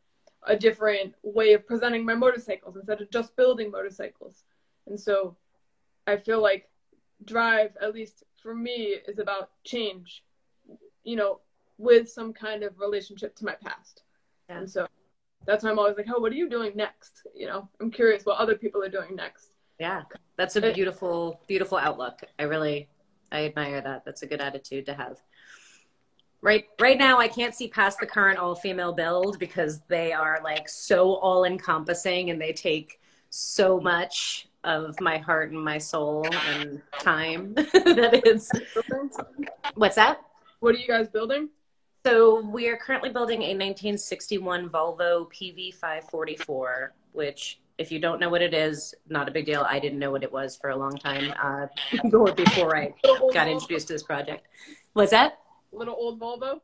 Speaker 2: a different way of presenting my motorcycles instead of just building motorcycles. And so I feel like drive, at least for me, is about change, you know, with some kind of relationship to my past. Yeah. And so that's why I'm always like, oh, what are you doing next? You know, I'm curious what other people are doing next.
Speaker 1: Yeah, that's a beautiful, beautiful outlook. I really, I admire that. That's a good attitude to have right right now i can't see past the current all female build because they are like so all encompassing and they take so much of my heart and my soul and time (laughs) that is (laughs) what's that
Speaker 2: what are you guys building
Speaker 1: so we are currently building a 1961 volvo pv544 which if you don't know what it is not a big deal i didn't know what it was for a long time uh, (laughs) before i got introduced to this project what's that
Speaker 2: little old Volvo?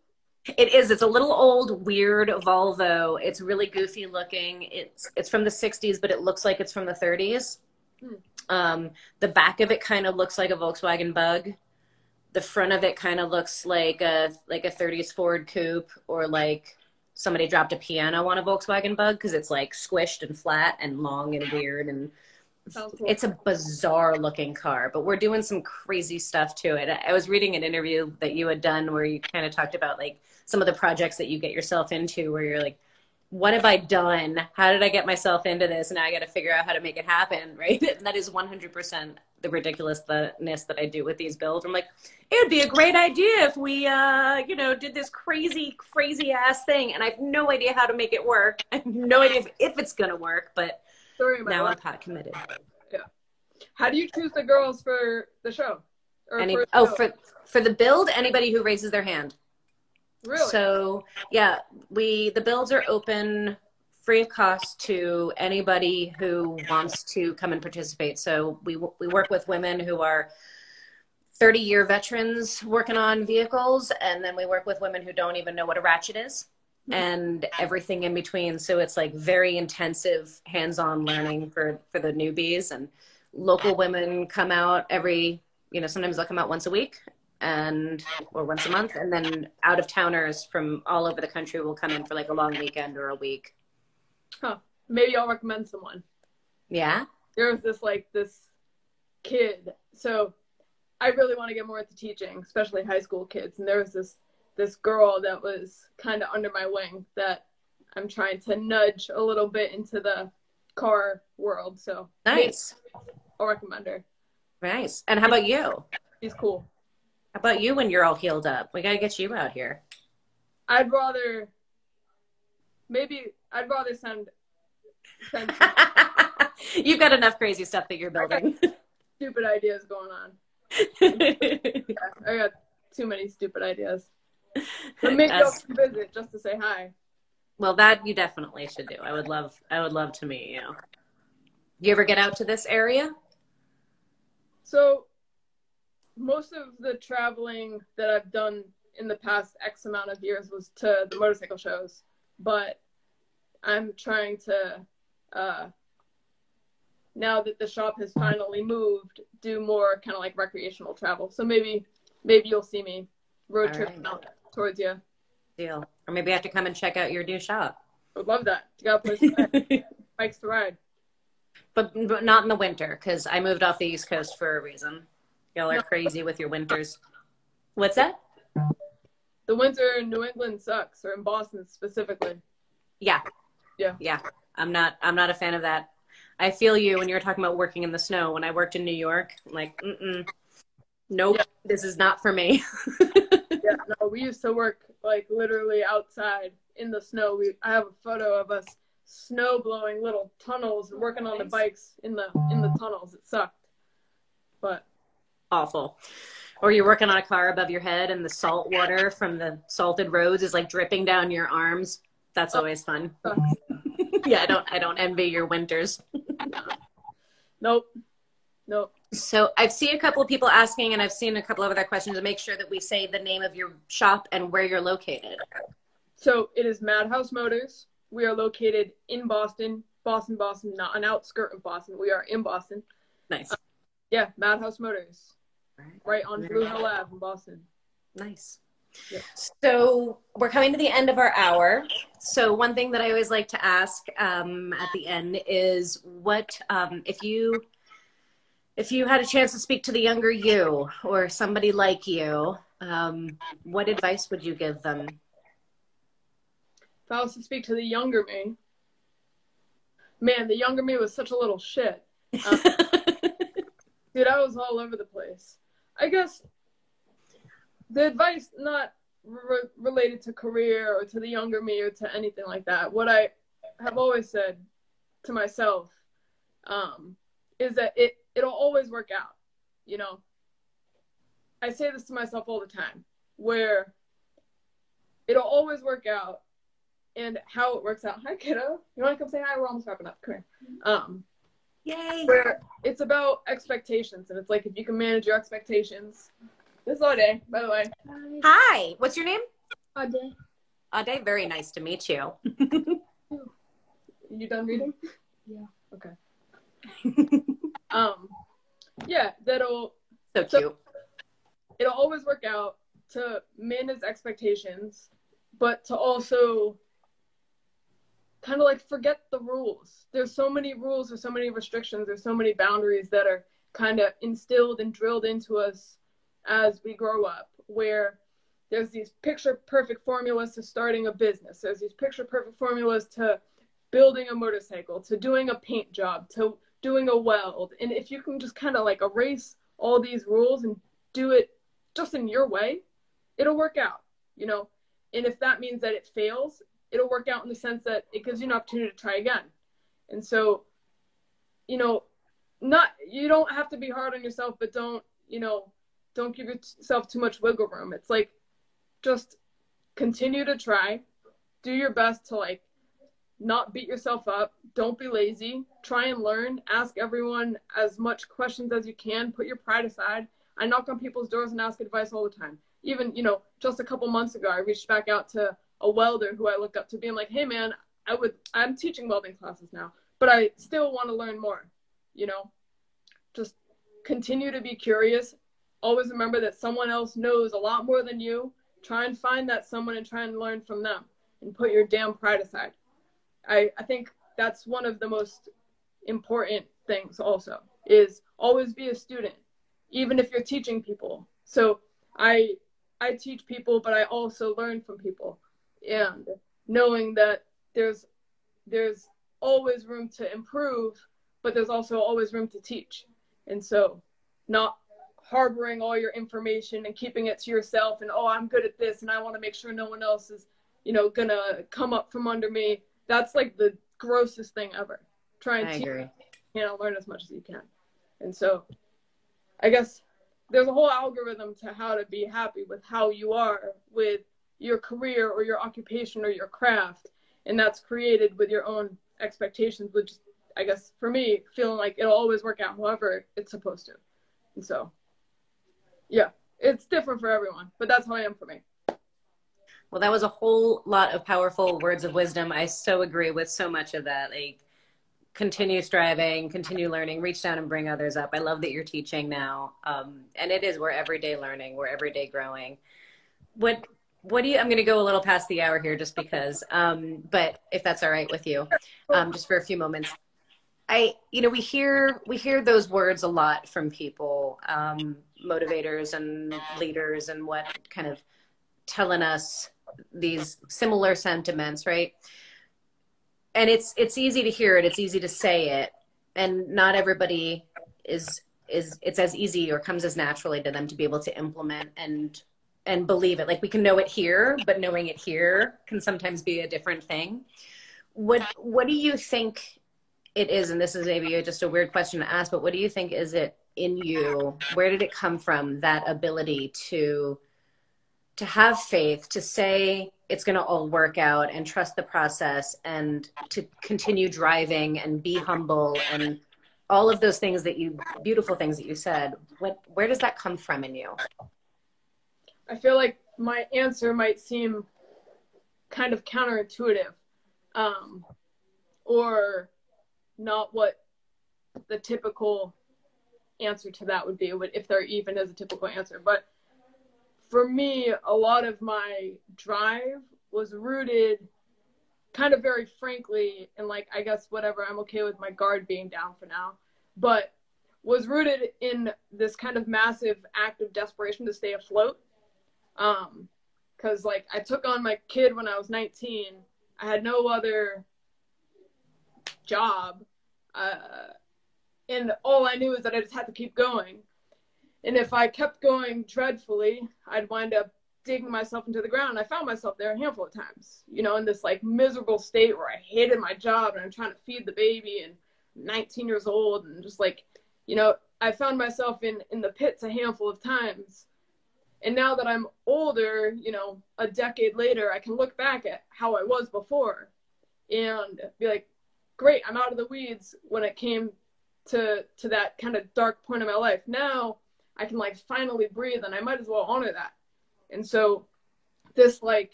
Speaker 1: It is. It's a little old, weird Volvo. It's really goofy looking. It's it's from the '60s, but it looks like it's from the '30s. Um, the back of it kind of looks like a Volkswagen Bug. the front of it kind of looks like a like a 30s Ford coupe or like somebody dropped a piano on a Volkswagen Bug because it's like squished and flat and long and weird and
Speaker 2: Sounds cool.
Speaker 1: it's a bizarre looking car, but we're doing some crazy stuff to it. I was reading an interview that you had done where you kind of talked about like some of the projects that you get yourself into where you're like, what have I done? How did I get myself into this? Now I got to figure out how to make it happen, (laughs) right? And that is 100% the ridiculousness that I do with these builds. I'm like, it would be a great idea if we, uh, you know, did this crazy, crazy ass thing. And I have no idea how to make it work. (laughs) I have no idea if, if it's going to work, but now
Speaker 2: it.
Speaker 1: I'm pot committed. Yeah.
Speaker 2: How do you choose the girls for the show? Or
Speaker 1: Any,
Speaker 2: for the
Speaker 1: oh,
Speaker 2: show?
Speaker 1: for for the build, anybody who raises their hand.
Speaker 2: Really?
Speaker 1: So yeah, we the builds are open free of cost to anybody who wants to come and participate. So we we work with women who are 30 year veterans working on vehicles, and then we work with women who don't even know what a ratchet is. Mm-hmm. And everything in between. So it's like very intensive hands-on learning for for the newbies. And local women come out every, you know, sometimes they'll come out once a week, and or once a month and then out of towners from all over the country will come in for like a long weekend or a week Huh.
Speaker 2: Maybe I'll recommend someone.
Speaker 1: yeah
Speaker 2: There was this like this kid. So I really want to get more into teaching, especially high school kids. And there was this this girl that was kind of under my wing that I'm trying to nudge a little bit into the car world. So
Speaker 1: nice
Speaker 2: I'll recommend her.
Speaker 1: nice and how about you
Speaker 2: She's cool.
Speaker 1: About you when you're all healed up? We got to get you out here.
Speaker 2: I'd rather maybe I'd rather send send (laughs)
Speaker 1: you've got enough crazy stuff that you're building.
Speaker 2: Stupid ideas going on. (laughs) I got too many stupid ideas. (laughs) But maybe I'll visit just to say hi.
Speaker 1: well that you definitely should do. I would love i would love to meet you. You ever get out to this area?
Speaker 2: So most of the traveling that I've done in the past X amount of years was to the motorcycle shows, but I'm trying to uh, now that the shop has finally moved, do more kind of like recreational travel. So maybe maybe you'll see me road
Speaker 1: All
Speaker 2: tripping
Speaker 1: right.
Speaker 2: out towards you.
Speaker 1: deal or maybe i have to come and check out your new shop
Speaker 2: I would love that. You got a place to (laughs) bikes to ride.
Speaker 1: but, but not in the winter because I moved off the East Coast for a reason. Y'all are crazy with your winters. What's that?
Speaker 2: The winter in New England sucks, or in Boston specifically.
Speaker 1: Yeah.
Speaker 2: Yeah.
Speaker 1: Yeah. I'm not I'm not a fan of that. I feel you when you're talking about working in the snow. When I worked in New York, I'm like, mm nope,
Speaker 2: Yeah.
Speaker 1: this is not for me. (laughs)
Speaker 2: Yeah, no, we used to work like literally outside in the snow. We I have a photo of us snow blowing little tunnels working on the bikes in the in the tunnels. It sucked. But
Speaker 1: Awful. Or you're working on a car above your head and the salt water from the salted roads is like dripping down your arms. That's always fun. (laughs) yeah, I don't I don't envy your winters.
Speaker 2: Nope. Nope.
Speaker 1: So I've seen a couple of people asking, and I've seen a couple of other questions to make sure that we say the name of your shop and where you're located.
Speaker 2: So it is Madhouse Motors. We are located in Boston, Boston, Boston, not an outskirt of Boston. We are in Boston.
Speaker 1: Nice.
Speaker 2: Uh, yeah, Madhouse Motors, right on Blue Hill Ave in Boston.
Speaker 1: Nice.
Speaker 2: Yep.
Speaker 1: So we're coming to the end of our hour. So one thing that I always like to ask um, at the end is, what um, if you if you had a chance to speak to the younger you or somebody like you, um, what advice would you give them?
Speaker 2: If I was to speak to the younger me, man, the younger me was such a little shit. (laughs) Dude, I was all over the place. I guess the advice not re- related to career or to the younger me or to anything like that. What I have always said to myself um, is that it it'll always work out. You know, I say this to myself all the time, where it'll always work out, and how it works out. Hi, kiddo. You want to come say hi? We're almost wrapping up. Come here. Um,
Speaker 1: Yay!
Speaker 2: where it's about expectations, and it's like if you can manage your expectations. This is Ode, by the way.
Speaker 1: Hi, what's your name?
Speaker 3: Ade.
Speaker 1: Ade, very nice to meet you.
Speaker 2: You done reading?
Speaker 3: Yeah.
Speaker 2: Okay. (laughs) Um, yeah, that'll
Speaker 1: So cute.
Speaker 2: it'll always work out to manage expectations, but to also kind of like forget the rules. There's so many rules, there's so many restrictions, there's so many boundaries that are kind of instilled and drilled into us as we grow up, where there's these picture perfect formulas to starting a business, there's these picture perfect formulas to building a motorcycle, to doing a paint job, to doing a weld. And if you can just kind of like erase all these rules and do it just in your way, it'll work out, you know. And if that means that it fails, it'll work out in the sense that it gives you an opportunity to try again. And so, you know, not you don't have to be hard on yourself, but don't, you know, don't give yourself too much wiggle room. It's like just continue to try, do your best to like not beat yourself up, don't be lazy, try and learn, ask everyone as much questions as you can, put your pride aside. I knock on people's doors and ask advice all the time. Even, you know, just a couple months ago, I reached back out to a welder who I look up to being like, "Hey man, I would I'm teaching welding classes now, but I still want to learn more." You know, just continue to be curious. Always remember that someone else knows a lot more than you. Try and find that someone and try and learn from them and put your damn pride aside. I, I think that's one of the most important things also is always be a student, even if you're teaching people. So I I teach people, but I also learn from people and knowing that there's there's always room to improve but there's also always room to teach. And so not harboring all your information and keeping it to yourself and oh i'm good at this and i want to make sure no one else is you know gonna come up from under me. That's like the grossest thing ever. Try and
Speaker 1: I
Speaker 2: teach,
Speaker 1: agree.
Speaker 2: you know learn as much as you can. And so i guess there's a whole algorithm to how to be happy with how you are with your career or your occupation or your craft and that's created with your own expectations which i guess for me feeling like it'll always work out however it's supposed to and so yeah it's different for everyone but that's how i am for me
Speaker 1: Well, that was a whole lot of powerful words of wisdom. I so agree with so much of that. Like, continue striving, continue learning, reach down and bring others up. I love that you're teaching now. Um, and it is, we're everyday learning, we're everyday growing. What, what do you, I'm going to go a little past the hour here just because, um, but if that's all right with you, um, just for a few moments. I, you know, we hear, we hear those words a lot from people, um, motivators and leaders and what kind of telling us these similar sentiments, right? And it's it's easy to hear it, it's easy to say it, and not everybody is is it's as easy or comes as naturally to them to be able to implement and and believe it. Like we can know it here, but knowing it here can sometimes be a different thing. What what do you think it is? And this is maybe just a weird question to ask, but what do you think is it in you? Where did it come from? That ability to to have faith, to say it's going to all work out and trust the process and to continue driving and be humble and all of those things that you beautiful things that you said what where does that come from in you
Speaker 2: i feel like my answer might seem kind of counterintuitive um, or not what the typical answer to that would be if there even is a typical answer but for me, a lot of my drive was rooted kind of very frankly in like I guess whatever I'm okay with my guard being down for now, but was rooted in this kind of massive act of desperation to stay afloat. Um, cause like I took on my kid when I was 19. I had no other job. Uh, and all I knew is that I just had to keep going. And if I kept going dreadfully, I'd wind up digging myself into the ground. I found myself there a handful of times, you know, in this like miserable state where I hated my job and I'm trying to feed the baby and 19 years old and just like, you know, I found myself in in the pits a handful of times. And now that I'm older, you know, a decade later, I can look back at how I was before and be like, great, I'm out of the weeds when it came to to that kind of dark point in my life. Now I can like finally breathe and I might as well honor that. And so this like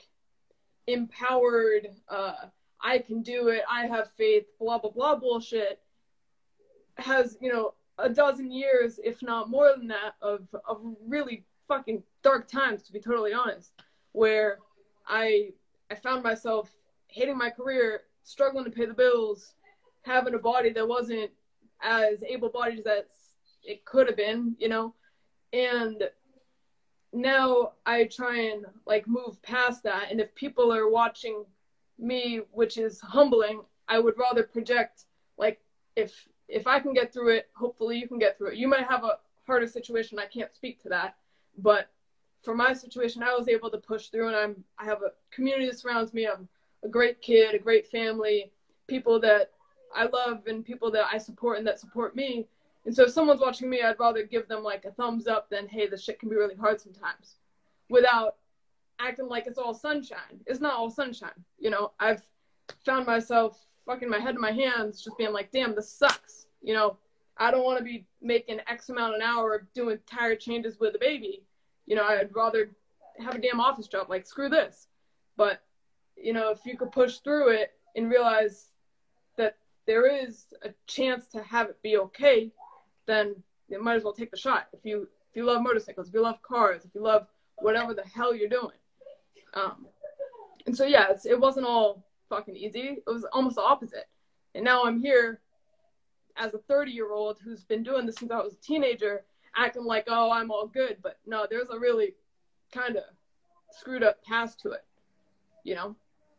Speaker 2: empowered, uh, I can do it, I have faith, blah, blah, blah bullshit has, you know, a dozen years, if not more than that, of, of really fucking dark times to be totally honest, where I I found myself hating my career, struggling to pay the bills, having a body that wasn't as able-bodied as it could have been, you know, and now I try and like move past that. And if people are watching me, which is humbling, I would rather project like if if I can get through it, hopefully you can get through it. You might have a harder situation. I can't speak to that, but for my situation, I was able to push through, and I'm I have a community that surrounds me. I'm a great kid, a great family, people that I love, and people that I support and that support me. And so if someone's watching me, I'd rather give them like a thumbs up than hey, this shit can be really hard sometimes, without acting like it's all sunshine. It's not all sunshine. You know, I've found myself fucking my head in my hands, just being like, damn, this sucks. You know, I don't want to be making X amount an hour doing tire changes with a baby. You know, I'd rather have a damn office job. Like, screw this. But, you know, if you could push through it and realize that there is a chance to have it be okay, then you might as well take the shot. If you if you love motorcycles, if you love cars, if you love whatever the hell you're doing. Um, and so yeah, it wasn't all fucking easy. It was almost the opposite. And now I'm here as a 30 year old who's been doing this since I was a teenager, acting like, oh, I'm all good. But no, there's a really kind of screwed up past to it, you know?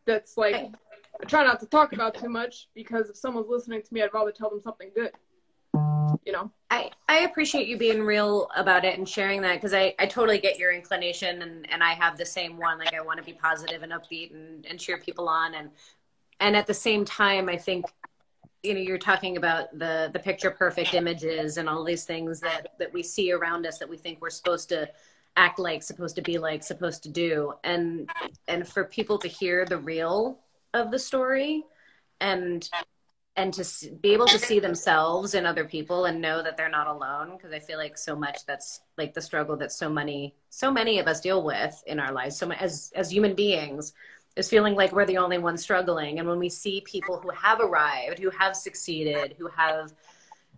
Speaker 2: That's like, I try not to talk about too much because if someone's listening to me, I'd rather tell them something good. You know,
Speaker 1: I, I appreciate you being real about it and sharing that because I, I totally get your inclination and, and I have the same one. Like I want to be positive and upbeat and, and cheer people on and and at the same time I think you know you're talking about the the picture perfect images and all these things that that we see around us that we think we're supposed to act like supposed to be like supposed to do. And and for people to hear the real of the story and and to be able to see themselves in other people and know that they're not alone because i feel like so much that's like the struggle that so many so many of us deal with in our lives so as as human beings is feeling like we're the only ones struggling. And when we see people who have arrived who have succeeded who have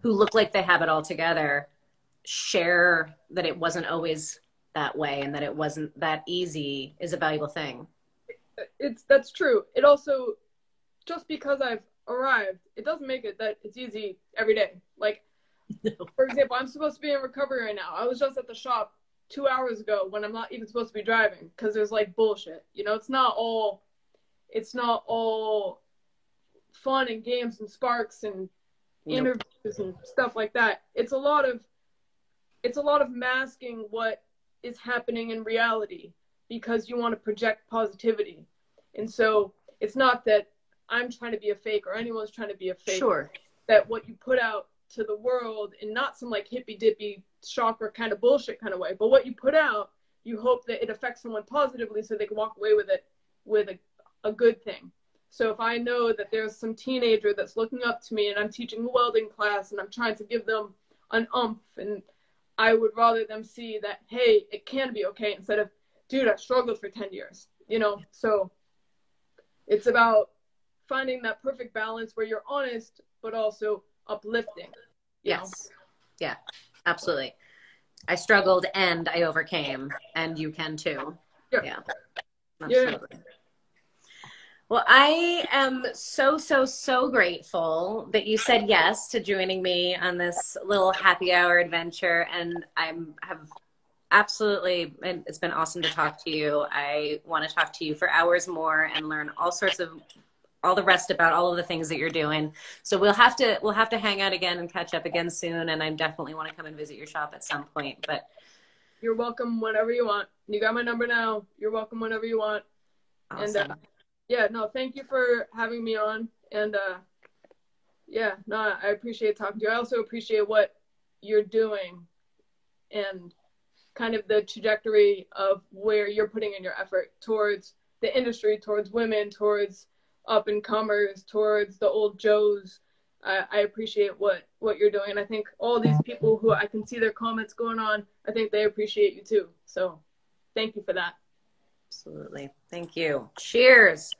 Speaker 1: who look like they have it all together share that it wasn't always that way and that it wasn't that easy is a valuable thing.
Speaker 2: It's that's true. It also just because i've arrived it doesn't make it that it's easy every day. Like (laughs) no. for example i'm supposed to be in recovery right now. I was just at the shop two hours ago when I'm not even supposed to be driving because there's like bullshit. You know, it's not all it's not all fun and games and sparks and nope. interviews and stuff like that. It's a lot of it's a lot of masking what is happening in reality because you want to project positivity. And so it's not that I'm trying to be a fake or anyone's trying to be a fake.
Speaker 1: Sure.
Speaker 2: That what you put out to the world and not some like hippy dippy chakra kind of bullshit kind of way. But what you put out, you hope that it affects someone positively so they can walk away with it with a, a good thing. So if I know that there's some teenager that's looking up to me and I'm teaching a welding class and I'm trying to give them an umph and I would rather them see that, hey, it can be okay instead of, dude, I struggled for 10 years, you know? So it's about finding that perfect balance where you're honest, but also uplifting.
Speaker 1: Yes. Know? Yeah, absolutely. I struggled and I overcame, and you can too. Yeah. yeah. Absolutely. Yeah. Well, I am so, so, so grateful that you said yes to joining me on this little happy hour adventure. And I'm have absolutely, and it's been awesome to talk to you. I want to talk to you for hours more and learn all sorts of all the rest about all of the things that you're doing. So we'll have to we'll have to hang out again and catch up again soon. And I definitely want to come and visit your shop at some point. But
Speaker 2: you're welcome whenever you want. You got my number now. You're welcome whenever you want. Awesome. And uh, yeah, no, thank you for having me on. And uh, yeah, no, I appreciate talking to you. I also appreciate what you're doing and kind of the trajectory of where you're putting in your effort towards the industry, towards women, towards up and comers towards the old Joes. I, I appreciate what what you're doing, and I think all these people who I can see their comments going on, I think they appreciate you too. So, thank you for that.
Speaker 1: Absolutely, thank you. Cheers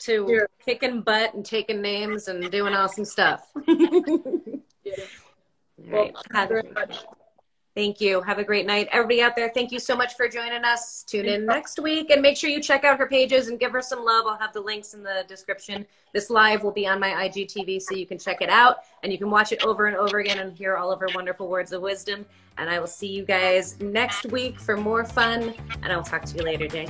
Speaker 1: to Cheers. kicking butt and taking names and doing awesome stuff. (laughs)
Speaker 2: yeah. Well, right.
Speaker 1: Thank you very much. Thank you. Have a great night. Everybody out there, thank you so much for joining us. Tune in next week and make sure you check out her pages and give her some love. I'll have the links in the description. This live will be on my IGTV so you can check it out and you can watch it over and over again and hear all of her wonderful words of wisdom. And I will see you guys next week for more fun. And I will talk to you later, J.